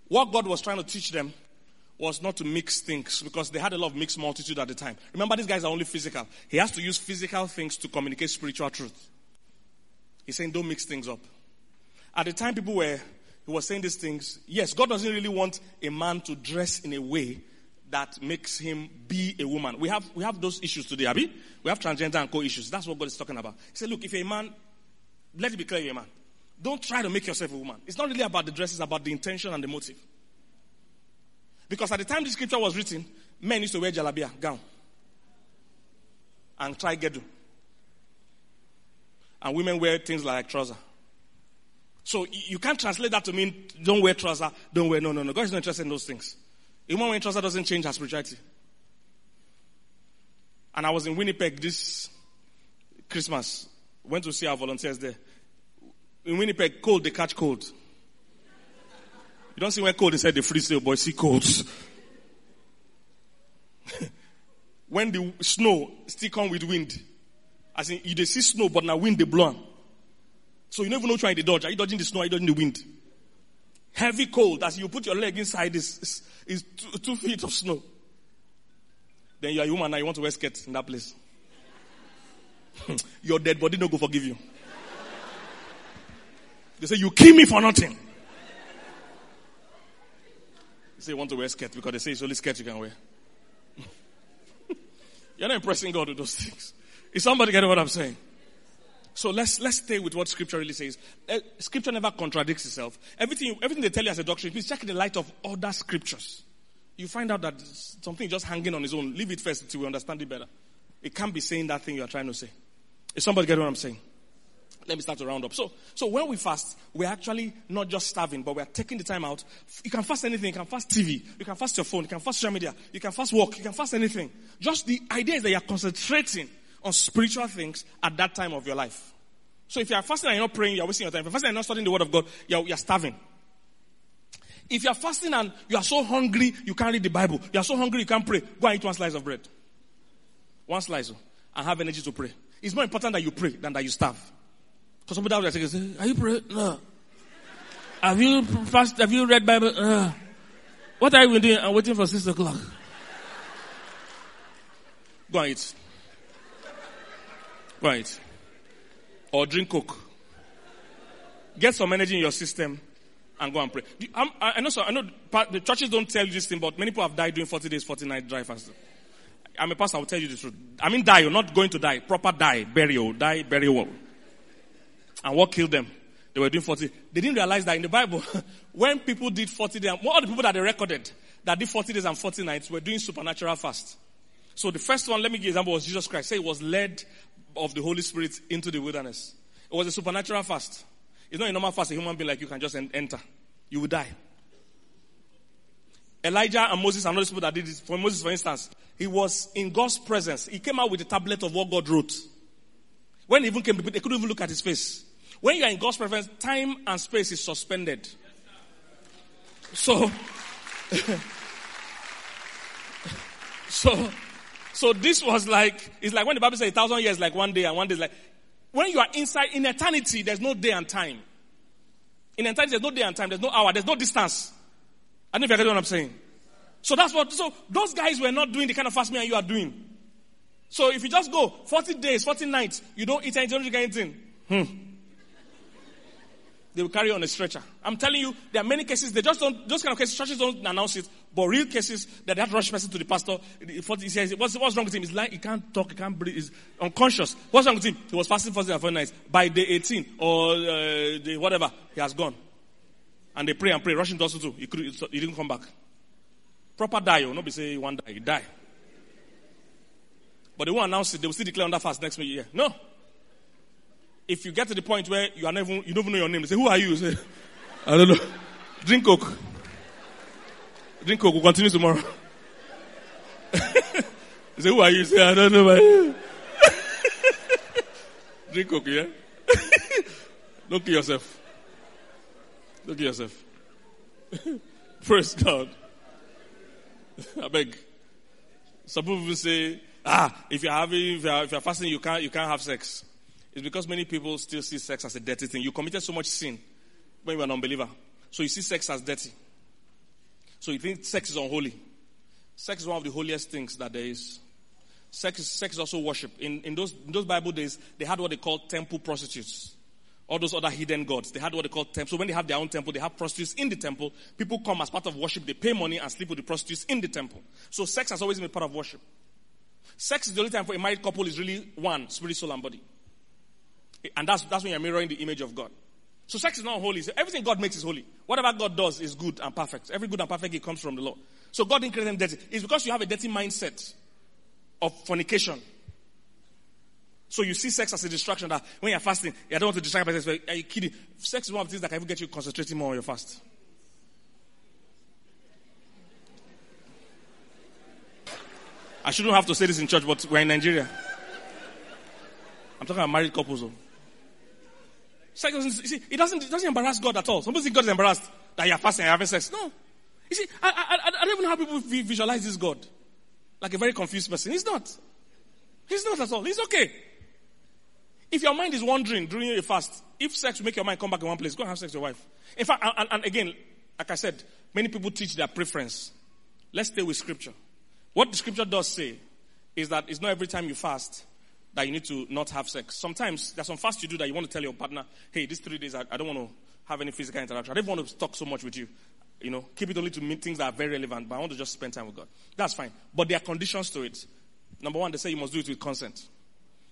What God was trying to teach them was not to mix things because they had a lot of mixed multitude at the time. Remember, these guys are only physical. He has to use physical things to communicate spiritual truth. He's saying, don't mix things up. At the time, people were, he was saying these things. Yes, God doesn't really want a man to dress in a way that makes him be a woman. We have, we have those issues today, Abby. We have transgender and co issues. That's what God is talking about. He said, look, if a man, let it be clear a man. Don't try to make yourself a woman. It's not really about the dress, it's about the intention and the motive. Because at the time the scripture was written, men used to wear jalabia, gown, and try gedu. And women wear things like trouser. So you can't translate that to mean don't wear trouser, don't wear, no, no, no. God is not interested in those things. A woman wearing trouser doesn't change her spirituality. And I was in Winnipeg this Christmas. Went to see our volunteers there. In Winnipeg, cold, they catch cold. You don't see where cold, said the freeze, boy, see colds. when the snow still come with wind, as in you see snow, but now wind they blow. So you never know trying to dodge. Are you dodging the snow? Are you dodging the wind? Heavy cold, as you put your leg inside is, is, two, two, feet of snow. Then you are a woman now, you want to wear skirt in that place. your dead body no go forgive you. They say, you kill me for nothing. You say you want to wear skirt because they say it's only skirt you can wear. You're not impressing God with those things. Is somebody getting what I'm saying? So let's let's stay with what Scripture really says. Uh, scripture never contradicts itself. Everything everything they tell you as a doctrine, please check in the light of other scriptures. You find out that something is just hanging on its own. Leave it first until we understand it better. It can't be saying that thing you are trying to say. Is somebody getting what I'm saying? Let me start to round up. So, so when we fast, we're actually not just starving, but we're taking the time out. You can fast anything. You can fast TV. You can fast your phone. You can fast social media. You can fast work. You can fast anything. Just the idea is that you're concentrating on spiritual things at that time of your life. So if you're fasting and you're not praying, you're wasting your time. If you're fasting and you're not studying the word of God, you're, you're starving. If you're fasting and you are so hungry, you can't read the Bible. You are so hungry, you can't pray. Go and eat one slice of bread. One slice. Oh, and have energy to pray. It's more important that you pray than that you starve. Because somebody else will say, are you praying? No. Have you fast? Have you read Bible? Uh, what are you doing? I'm waiting for six o'clock. Go and eat. Go and eat. Or drink coke. Get some energy in your system and go and pray. I know, so, I know the churches don't tell you this thing, but many people have died doing 40 days, 40 nights dry fasting. I'm a pastor, I will tell you the truth. I mean die, you're not going to die. Proper die, burial, die, burial. And what killed them? They were doing 40. They didn't realize that in the Bible, when people did 40 days, all the people that they recorded that did 40 days and 40 nights were doing supernatural fast. So the first one, let me give an example, was Jesus Christ. Say he was led of the Holy Spirit into the wilderness. It was a supernatural fast. It's not a normal fast, a human being like you can just enter. You will die. Elijah and Moses and other people that did this. For Moses, for instance, he was in God's presence. He came out with a tablet of what God wrote. When he even came, they couldn't even look at his face. When you are in God's presence, time and space is suspended. So, so, so this was like, it's like when the Bible says a thousand years like one day and one day is like, when you are inside, in eternity, there's no day and time. In eternity, there's no day and time, there's no hour, there's no distance. I don't know if you get what I'm saying. So that's what, so those guys were not doing the kind of fast me and you are doing. So if you just go 40 days, 40 nights, you don't eat anything, you don't drink anything, hmm. They will carry on a stretcher. I'm telling you, there are many cases, they just don't, those kind of cases, churches don't announce it, but real cases that to rush person to the pastor. He says, what's, what's wrong with him? He's like, he can't talk, he can't breathe, he's unconscious. What's wrong with him? He was fasting for and 40 nights. By day 18 or uh, whatever, he has gone. And they pray and pray, rushing to hospital. He, he didn't come back. Proper die, you oh, not be say one die, he die. But they won't announce it, they will still declare on that fast next year. No if you get to the point where you are never, you don't even know your name, say, who are you? you say, I don't know. Drink Coke. Drink Coke. We'll continue tomorrow. you say, who are you? you say, I don't know. Drink Coke, yeah? don't kill yourself. Don't kill yourself. Praise God. I beg. Some people say, ah, if you're having, if you're, if you're fasting, you can't, you can't have sex. It's because many people still see sex as a dirty thing. You committed so much sin when you were an unbeliever. So you see sex as dirty. So you think sex is unholy. Sex is one of the holiest things that there is. Sex is, sex is also worship. In, in, those, in those Bible days, they had what they called temple prostitutes. All those other hidden gods. They had what they called temple. So when they have their own temple, they have prostitutes in the temple. People come as part of worship. They pay money and sleep with the prostitutes in the temple. So sex has always been part of worship. Sex is the only time for a married couple is really one, spirit, soul, and body. And that's, that's when you're mirroring the image of God. So sex is not holy. So everything God makes is holy. Whatever God does is good and perfect. Every good and perfect gift comes from the Lord. So God didn't create them dirty. It's because you have a dirty mindset of fornication. So you see sex as a distraction that when you're fasting, you don't want to distract yourself. Are you kidding? Sex is one of the things that can even get you concentrating more on your fast. I shouldn't have to say this in church, but we're in Nigeria. I'm talking about married couples. Though. Sex doesn't, see, it doesn't, it doesn't embarrass God at all. Some people think God is embarrassed that you're fasting and having sex. No. You see, I, I, I, don't even know how people visualize this God. Like a very confused person. He's not. He's not at all. He's okay. If your mind is wandering during a fast, if sex will make your mind come back in one place, go and have sex with your wife. In fact, and, and again, like I said, many people teach their preference. Let's stay with scripture. What the scripture does say is that it's not every time you fast that you need to not have sex. Sometimes there's some fast you do that you want to tell your partner, hey, these three days I, I don't want to have any physical interaction. I don't want to talk so much with you. You know, keep it only to things that are very relevant, but I want to just spend time with God. That's fine. But there are conditions to it. Number one, they say you must do it with consent.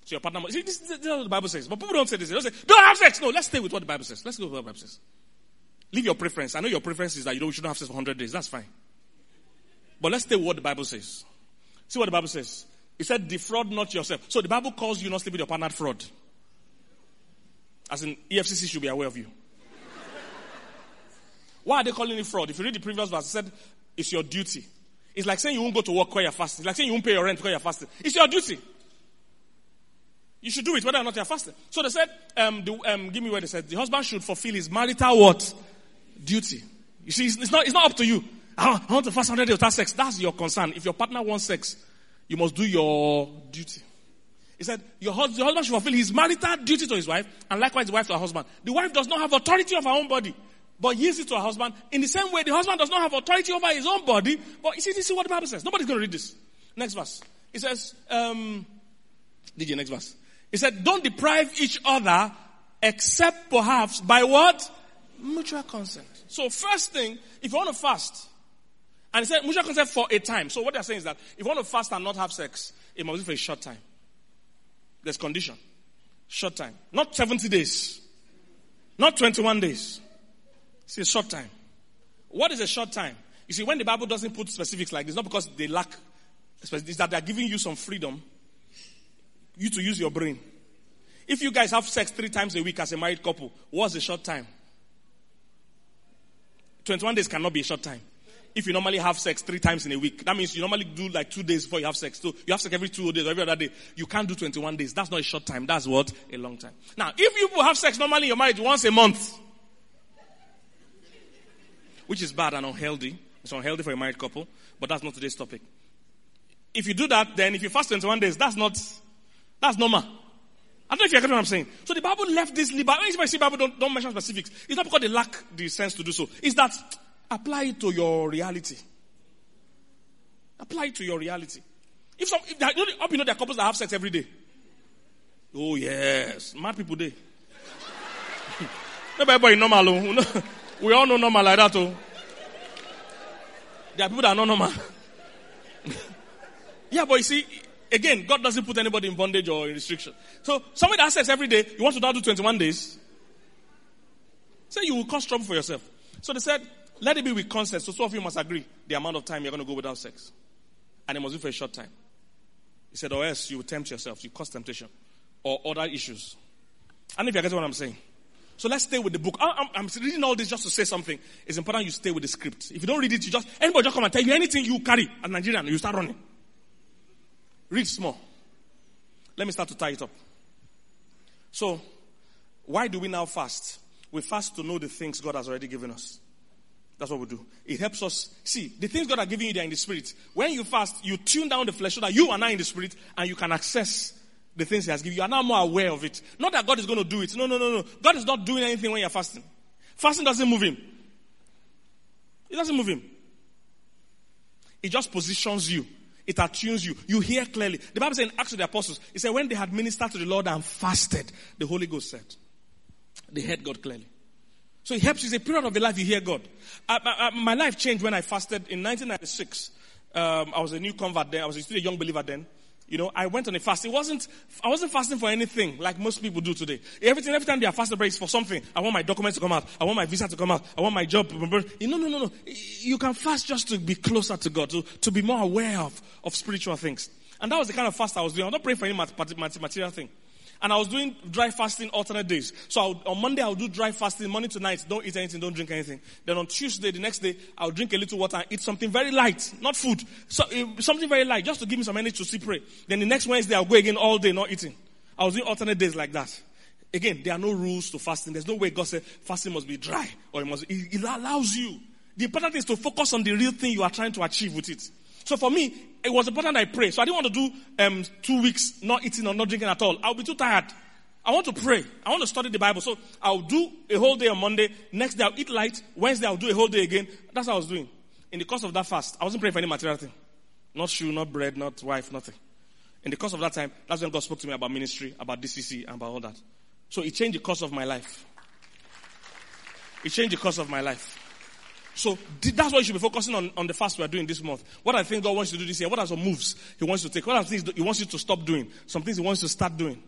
So your partner must, see, this, this, is what the Bible says. But people don't say this. They don't say, don't have sex. No, let's stay with what the Bible says. Let's go with what the Bible says. Leave your preference. I know your preference is that you don't, you shouldn't have sex for 100 days. That's fine. But let's stay with what the Bible says. See what the Bible says. He said, defraud not yourself. So the Bible calls you not sleep with your partner fraud. As in, EFCC should be aware of you. Why are they calling it fraud? If you read the previous verse, it said, it's your duty. It's like saying you won't go to work while you're fasting. It's like saying you won't pay your rent while you're fasting. It's your duty. You should do it whether or not you're fasting. So they said, um, the, um, give me where they said, the husband should fulfill his marital what? Duty. You see, it's, it's not, it's not up to you. I, I want to fast 100 days without sex. That's your concern. If your partner wants sex, you must do your duty. He said, your husband, your husband should fulfill his marital duty to his wife, and likewise the wife to her husband. The wife does not have authority of her own body, but yields it to her husband. In the same way, the husband does not have authority over his own body, but you see, this is what the Bible says. Nobody's going to read this. Next verse. It says, um, DJ, next verse. He said, don't deprive each other except perhaps by what? Mutual consent. So first thing, if you want to fast, and he said, mutual consent for a time. So what they're saying is that if you want to fast and not have sex, it must be for a short time. There's condition. Short time. Not 70 days. Not 21 days. It's a short time. What is a short time? You see, when the Bible doesn't put specifics like this, not because they lack, it's that they're giving you some freedom, you to use your brain. If you guys have sex three times a week as a married couple, what's a short time? 21 days cannot be a short time if you normally have sex three times in a week, that means you normally do like two days before you have sex. So you have sex every two days or every other day. You can't do 21 days. That's not a short time. That's what? A long time. Now, if you have sex normally in your marriage once a month, which is bad and unhealthy, it's unhealthy for a married couple, but that's not today's topic. If you do that, then if you fast 21 days, that's not, that's normal. I don't know if you get what I'm saying. So the Bible left this liberty. I see Bible don't, don't mention specifics, it's not because they lack the sense to do so. It's that Apply it to your reality. Apply it to your reality. If some, if there, you know, there are couples that have sex every day. Oh yes, mad people day. Everybody normal. Oh. We all know normal like that. Oh. There are people that are not normal. yeah, but you see, again, God doesn't put anybody in bondage or in restriction. So somebody that has sex every day, you want to do 21 days? Say you will cause trouble for yourself. So they said, let it be with consent. So some of you must agree the amount of time you're going to go without sex. And it must be for a short time. He said, or else you will tempt yourself. You cause temptation. Or other issues. And if you get what I'm saying. So let's stay with the book. I'm, I'm, reading all this just to say something. It's important you stay with the script. If you don't read it, you just, anybody just come and tell you anything you carry as Nigerian, you start running. Read small. Let me start to tie it up. So, why do we now fast? We fast to know the things God has already given us. That's what we do. It helps us see the things God are giving you, they're in the spirit. When you fast, you tune down the flesh so that you are now in the spirit and you can access the things He has given you. You are now more aware of it. Not that God is going to do it. No, no, no, no. God is not doing anything when you're fasting. Fasting doesn't move Him. It doesn't move Him. It just positions you. It attunes you. You hear clearly. The Bible says in Acts of the Apostles, it said when they had ministered to the Lord and fasted, the Holy Ghost said, they heard God clearly. So it helps you. It's a period of your life you hear God. Uh, uh, uh my life changed when I fasted in 1996. Um, I was a new convert then. I was still a young believer then. You know, I went on a fast. It wasn't, I wasn't fasting for anything like most people do today. Everything, every time they are fasting breaks for something. I want my documents to come out. I want my visa to come out. I want my job. No, no, no, no. You can fast just to be closer to God, to, to be more aware of, of spiritual things. And that was the kind of fast I was doing. I was not praying for any material thing. And I was doing dry fasting alternate days. So would, on Monday, I would do dry fasting, morning to night. Don't eat anything, don't drink anything. Then on Tuesday, the next day, I would drink a little water and eat something very light, not food. So, uh, something very light, just to give me some energy to see pray. Then the next Wednesday, I'll go again all day, not eating. I was doing alternate days like that. Again, there are no rules to fasting. There's no way God said fasting must be dry or it must, it, it allows you. The important thing is to focus on the real thing you are trying to achieve with it. So for me, it was important I pray. So I didn't want to do um, two weeks not eating or not drinking at all. I'll be too tired. I want to pray. I want to study the Bible. So I'll do a whole day on Monday. Next day I'll eat light. Wednesday I'll do a whole day again. That's what I was doing. In the course of that fast, I wasn't praying for any material thing. Not shoe, not bread, not wife, nothing. In the course of that time, that's when God spoke to me about ministry, about DCC, and about all that. So it changed the course of my life. It changed the course of my life. So that's what you should be focusing on, on the fast we are doing this month. What I think God wants you to do this year. What are some moves He wants you to take? What are things He wants you to stop doing? Some things He wants you to start doing.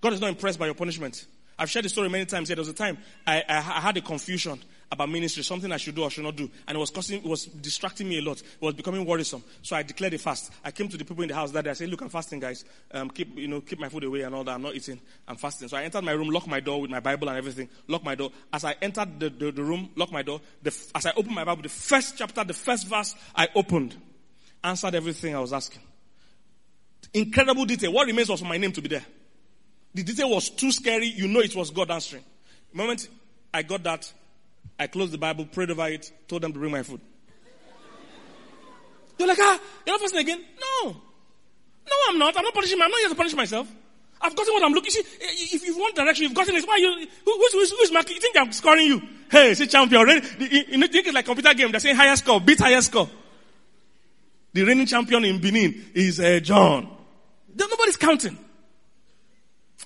God is not impressed by your punishment. I've shared the story many times here. There was a time I, I, I, had a confusion about ministry, something I should do or should not do. And it was causing, it was distracting me a lot. It was becoming worrisome. So I declared a fast. I came to the people in the house that day. I said, look, I'm fasting, guys. Um, keep, you know, keep my food away and all that. I'm not eating. I'm fasting. So I entered my room, locked my door with my Bible and everything, locked my door. As I entered the, the, the room, locked my door, the, as I opened my Bible, the first chapter, the first verse I opened, answered everything I was asking. Incredible detail. What remains was for my name to be there. The detail was too scary. You know it was God answering. The moment I got that, I closed the Bible, prayed over it, told them to bring my food. You're like, ah, you're not fasting again? No. No, I'm not. I'm not punishing I'm not here to punish myself. I've gotten what I'm looking. See, if you want direction, you've gotten it. Why you? Who's, who's, who's marking? You think I'm scoring you? Hey, say champion. Already, you know, think it's like computer game. They're saying higher score, beat higher score. The reigning champion in Benin is uh, John. Nobody's counting.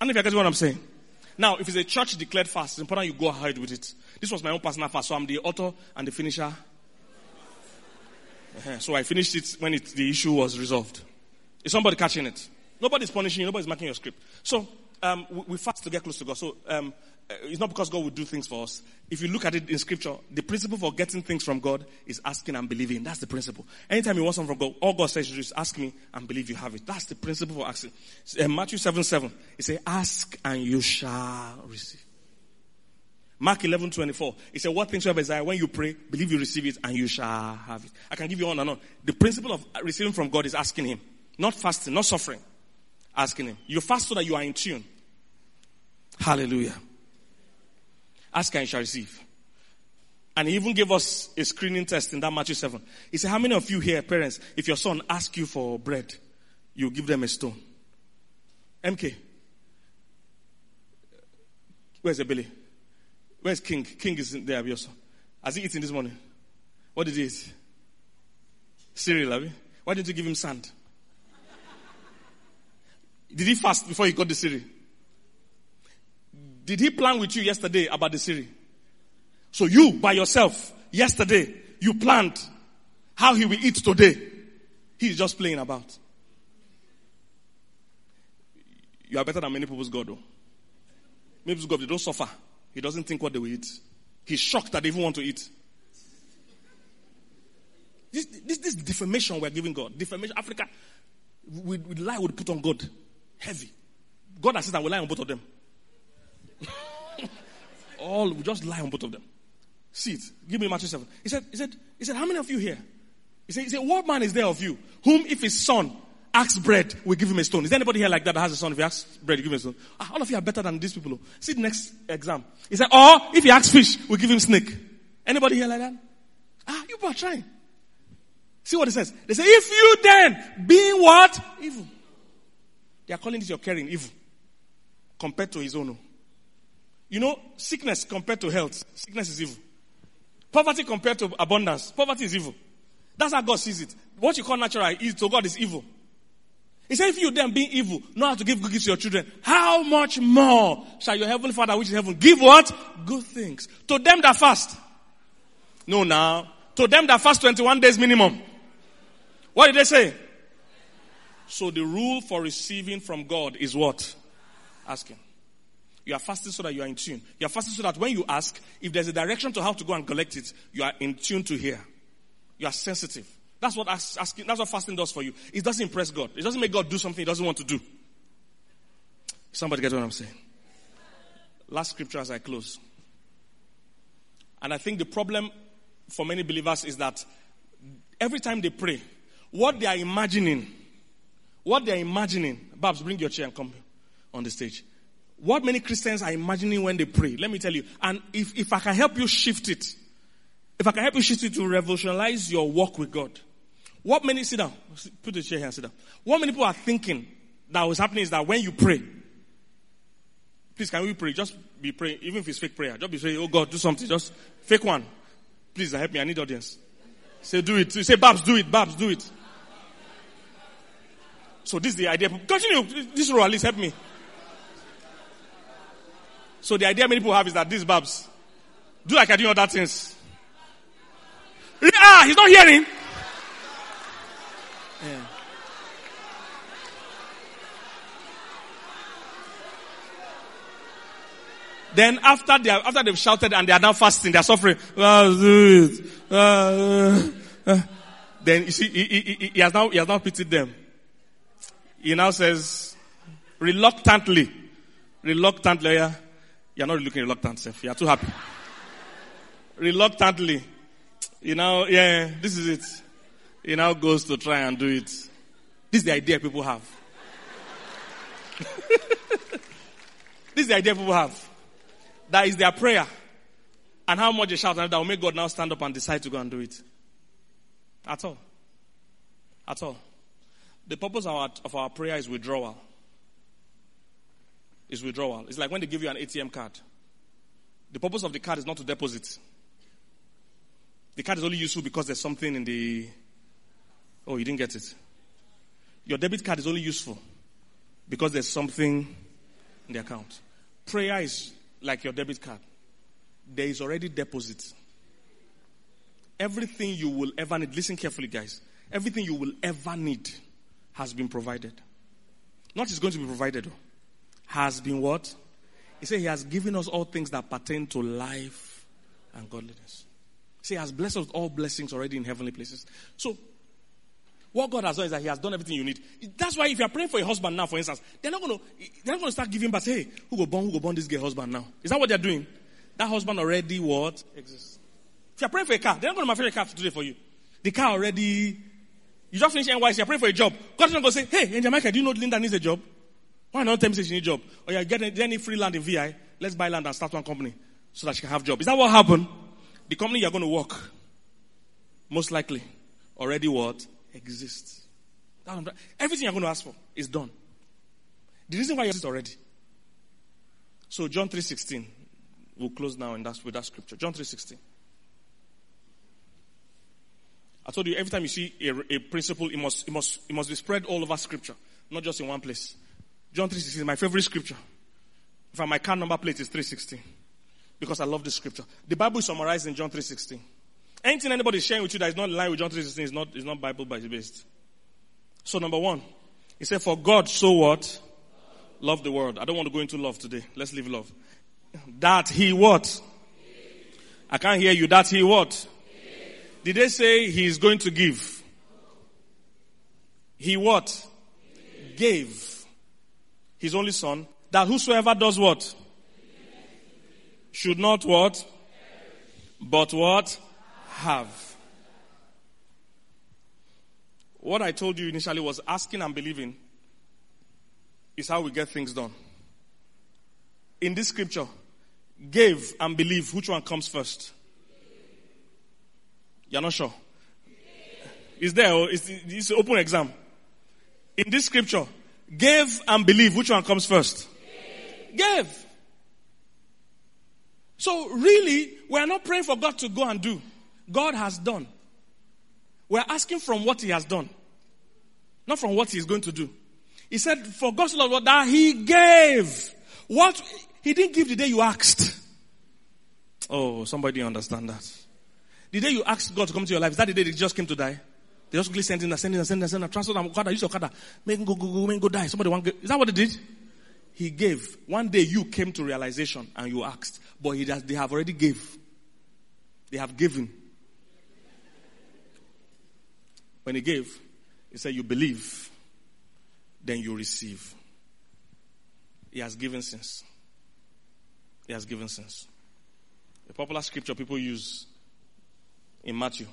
I don't know if you getting what I'm saying. Now, if it's a church declared fast, it's important you go ahead with it. This was my own personal fast, so I'm the author and the finisher. So I finished it when it, the issue was resolved. Is somebody catching it? Nobody's punishing you. Nobody's marking your script. So um, we, we, fast to get close to God. So um, it's not because God will do things for us. If you look at it in scripture, the principle for getting things from God is asking and believing. That's the principle. Anytime you want something from God, all God says is ask me and believe you have it. That's the principle for asking. Uh, Matthew 7 7, it says, ask and you shall receive. Mark 11 24, it says, what things you have desire when you pray, believe you receive it and you shall have it. I can give you on and on. The principle of receiving from God is asking Him, not fasting, not suffering. Asking Him. You fast so that you are in tune. Hallelujah. Ask and you shall receive. And he even gave us a screening test in that Matthew 7. He said, How many of you here, parents, if your son asks you for bread, you give them a stone? MK. Where's the? Where's King? King is there, your son. Has he eaten this morning? What did he eat? Cereal, have you? Why didn't you give him sand? Did he fast before he got the Siri? Did he plan with you yesterday about the Siri? So you, by yourself, yesterday, you planned how he will eat today. He's just playing about. You are better than many people's God, though. Many people's God, they don't suffer. He doesn't think what they will eat. He's shocked that they even want to eat. This, this, this defamation we're giving God. Defamation. Africa, we, we lie would put on God. Heavy. God has said I will lie on both of them. All, we just lie on both of them. See it. Give me Matthew 7. He said, he said, he said, how many of you here? He said, he said, what man is there of you whom if his son asks bread, we give him a stone. Is there anybody here like that that has a son? If he asks bread, give him a stone. Ah, all of you are better than these people. See the next exam. He said, or if he asks fish, we give him snake. Anybody here like that? Ah, you are trying. See what it says. They say, if you then, being what? Evil. They are calling this your caring evil. Compared to his own. You know, sickness compared to health. Sickness is evil. Poverty compared to abundance. Poverty is evil. That's how God sees it. What you call natural is to God is evil. He said, if you then being evil, know how to give good gifts to your children, how much more shall your heavenly father which is heaven give what? Good things. To them that fast. No, now. To them that fast 21 days minimum. What did they say? So the rule for receiving from God is what? Asking. You are fasting so that you are in tune. You are fasting so that when you ask, if there's a direction to how to go and collect it, you are in tune to hear. You are sensitive. That's what asking, that's what fasting does for you. It doesn't impress God. It doesn't make God do something he doesn't want to do. Somebody get what I'm saying? Last scripture as I close. And I think the problem for many believers is that every time they pray, what they are imagining, what they are imagining, Babs, bring your chair and come on the stage. What many Christians are imagining when they pray, let me tell you. And if, if I can help you shift it, if I can help you shift it to revolutionize your walk with God. What many, sit down, put the chair here sit down. What many people are thinking that was happening is that when you pray, please can we pray? Just be praying, even if it's fake prayer. Just be saying, oh God, do something. Just fake one. Please help me. I need audience. Say, do it. Say, Babs, do it. Babs, do it. So this is the idea. Continue. This role, at least help me. So the idea many people have is that these Babs do like I do other things. Ah, he's not hearing. Yeah. Then after they are, after they've shouted and they are now fasting, they are suffering. Uh, uh, then you see, he, he, he, has now he has now pitied them. He now says, reluctantly, reluctantly, yeah, you're not looking reluctant, self. You're too happy. reluctantly, you know, yeah, this is it. He now goes to try and do it. This is the idea people have. this is the idea people have. That is their prayer. And how much they shout, and that will make God now stand up and decide to go and do it. At all. At all. The purpose of our, of our prayer is withdrawal. Is withdrawal. It's like when they give you an ATM card. The purpose of the card is not to deposit. The card is only useful because there's something in the. Oh, you didn't get it. Your debit card is only useful because there's something in the account. Prayer is like your debit card. There is already deposit. Everything you will ever need, listen carefully, guys. Everything you will ever need has been provided. Not is going to be provided, though. Has been what? He said he has given us all things that pertain to life and godliness. See, he has blessed us with all blessings already in heavenly places. So, what God has done is that He has done everything you need. That's why if you are praying for a husband now, for instance, they're not going to they're not going to start giving but Hey, who go born? Who go born this girl husband now? Is that what they're doing? That husband already what exists. If you're praying for a car, they're not going to manufacture a car today for you. The car already. You just finished NYSC, you're praying for a job. God's not going to say, Hey, in Jamaica, do you know Linda needs a job? Why not tell me she needs a job? Oh, or you're getting any free land in VI? Let's buy land and start one company so that she can have job. Is that what happened? The company you're going to work, most likely, already what? Exists. Everything you're going to ask for is done. The reason why you exist already. So John 3.16. We'll close now and that's with that scripture. John 3.16. I told you every time you see a, a principle, it must, it must, it must be spread all over scripture, not just in one place. John 3.16 is my favorite scripture. In fact, my car number plate is 316 because I love this scripture. The Bible is summarized in John 3.16. Anything anybody is sharing with you that is not in line with John 3.16 is not, is not Bible based. So number one, he said, for God so what? Love the world. I don't want to go into love today. Let's leave love. That he what? I can't hear you. That he what? Did they say he is going to give? He what? Gave his only son that whosoever does what? Should not what? But what? Have. What I told you initially was asking and believing is how we get things done. In this scripture, gave and believe, which one comes first? You're not sure? Is there, is it's open exam? In this scripture, gave and believe, which one comes first? Gave. So really, we are not praying for God to go and do. God has done. We're asking from what He has done, not from what He is going to do. He said, for God's love, that He gave. What? He didn't give the day you asked. Oh, somebody understand that. The day you asked God to come to your life, is that the day He just came to die? They just sent in, sent in, sent in, sent in, transfer them, Okada, use your Okada, make go, go, go, make go die. Somebody want, is that what they did? He gave. One day you came to realization and you asked, but he does, they have already gave. They have given. When he gave, he said, you believe, then you receive. He has given since. He has given since. A popular scripture people use in Matthew.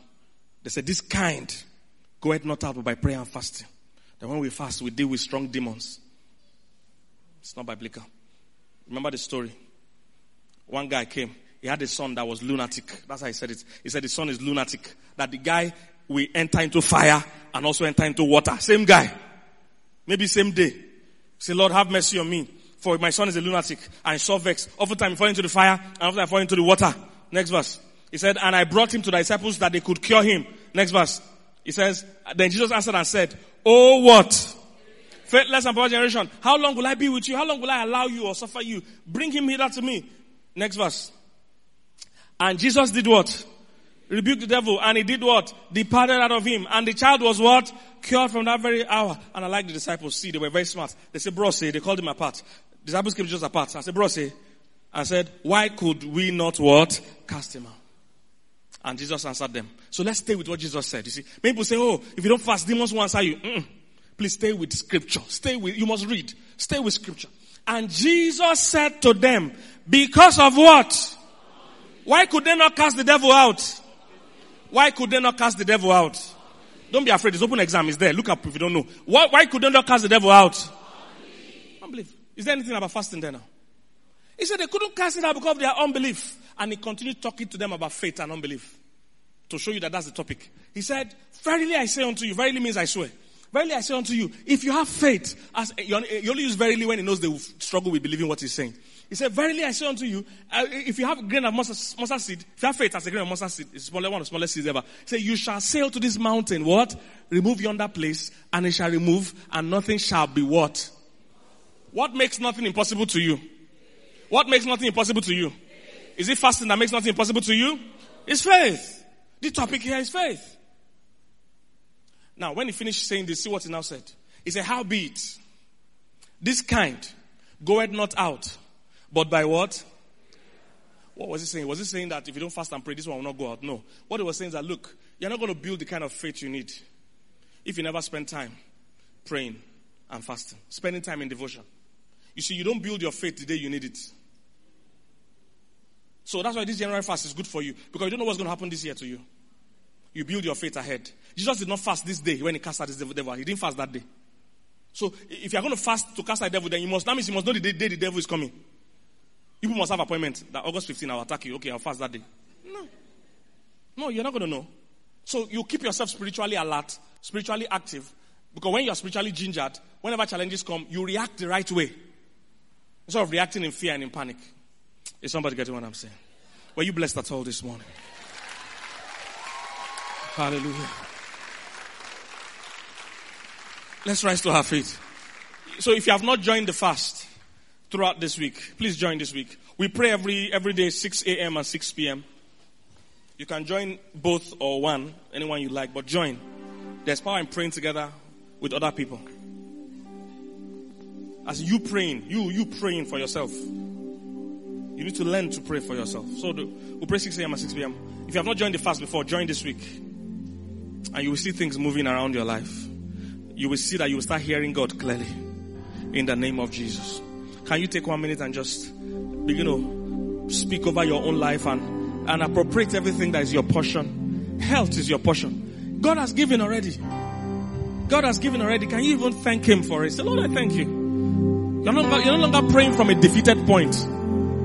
They said, This kind goeth not out but by prayer and fasting. That when we fast, we deal with strong demons. It's not biblical. Remember the story? One guy came. He had a son that was lunatic. That's how he said it. He said his son is lunatic. That the guy will enter into fire and also enter into water. Same guy. Maybe same day. Say, Lord, have mercy on me. For my son is a lunatic and so vexed. Oftentimes he fall into the fire and often I fall into the water. Next verse. He said, and I brought him to the disciples that they could cure him. Next verse. He says, then Jesus answered and said, Oh what? Faithless and poor generation. How long will I be with you? How long will I allow you or suffer you? Bring him hither to me. Next verse. And Jesus did what? Rebuked the devil and he did what? Departed out of him. And the child was what? Cured from that very hour. And I like the disciples. See, they were very smart. They said, bro, say, they called him apart. The Disciples came just apart. I said, bro, say, I said, why could we not what? Cast him out. And Jesus answered them. So let's stay with what Jesus said. You see, people say, oh, if you don't fast, demons will answer you. Mm-mm. Please stay with scripture. Stay with, you must read. Stay with scripture. And Jesus said to them, because of what? Why could they not cast the devil out? Why could they not cast the devil out? Don't be afraid. It's open exam. It's there. Look up if you don't know. Why, why could they not cast the devil out? Unbelief. Is there anything about fasting there now? He said they couldn't cast it out because of their unbelief. And he continued talking to them about faith and unbelief. To show you that that's the topic. He said, Verily I say unto you, verily means I swear. Verily I say unto you, if you have faith, as you only use verily when he knows they will struggle with believing what he's saying. He said, Verily I say unto you, uh, if you have a grain of mustard, mustard, seed, if you have faith as a grain of mustard seed, it's smaller one of the smallest seeds ever. Said, You shall sail to this mountain, what? Remove yonder place, and it shall remove, and nothing shall be what? What makes nothing impossible to you? What makes nothing impossible to you? Is it fasting that makes nothing impossible to you? It's faith. The topic here is faith. Now, when he finished saying this, see what he now said. He said, How be it? This kind goeth not out, but by what? What was he saying? Was he saying that if you don't fast and pray, this one will not go out? No. What he was saying is that, look, you're not going to build the kind of faith you need if you never spend time praying and fasting, spending time in devotion. You see, you don't build your faith the day you need it. So that's why this January fast is good for you because you don't know what's going to happen this year to you. You build your faith ahead. Jesus did not fast this day when he cast out this devil. He didn't fast that day. So if you are going to fast to cast out the devil, then you must, that means you must know the day, day the devil is coming. People must have appointment that August 15 I'll attack you. Okay, I'll fast that day. No. No, you're not going to know. So you keep yourself spiritually alert, spiritually active, because when you're spiritually gingered, whenever challenges come, you react the right way. Instead of reacting in fear and in panic. Is somebody getting what I'm saying? Were you blessed at all this morning? Hallelujah. Let's rise to our feet. So if you have not joined the fast throughout this week, please join this week. We pray every every day 6 a.m. and 6 p.m. You can join both or one, anyone you like, but join. There's power in praying together with other people. As you praying, you you praying for yourself. You need to learn to pray for yourself. So the, we'll pray 6 a.m. and 6 p.m. If you have not joined the fast before, join this week. And you will see things moving around your life. You will see that you will start hearing God clearly. In the name of Jesus. Can you take one minute and just begin to speak over your own life and, and appropriate everything that is your portion? Health is your portion. God has given already. God has given already. Can you even thank Him for it? Say, Lord, I thank you. You're you're no longer praying from a defeated point.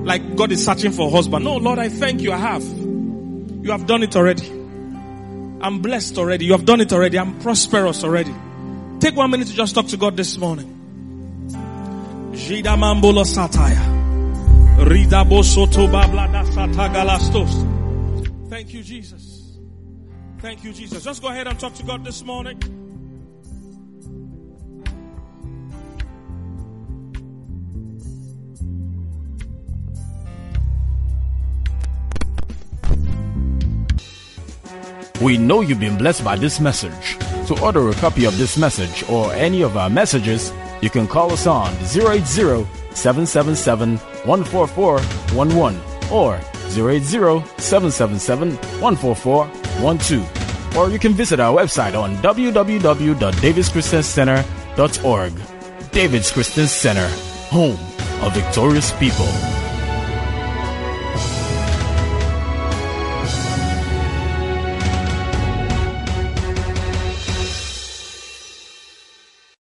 Like God is searching for a husband. No, Lord, I thank you. I have. You have done it already. I'm blessed already. You have done it already. I'm prosperous already. Take one minute to just talk to God this morning. Sataya. Thank you, Jesus. Thank you, Jesus. Just go ahead and talk to God this morning. We know you've been blessed by this message. To order a copy of this message or any of our messages, you can call us on 080-777-14411 or 080-777-14412. Or you can visit our website on www.davidschristiancenter.org. David's Christian Center, home of victorious people.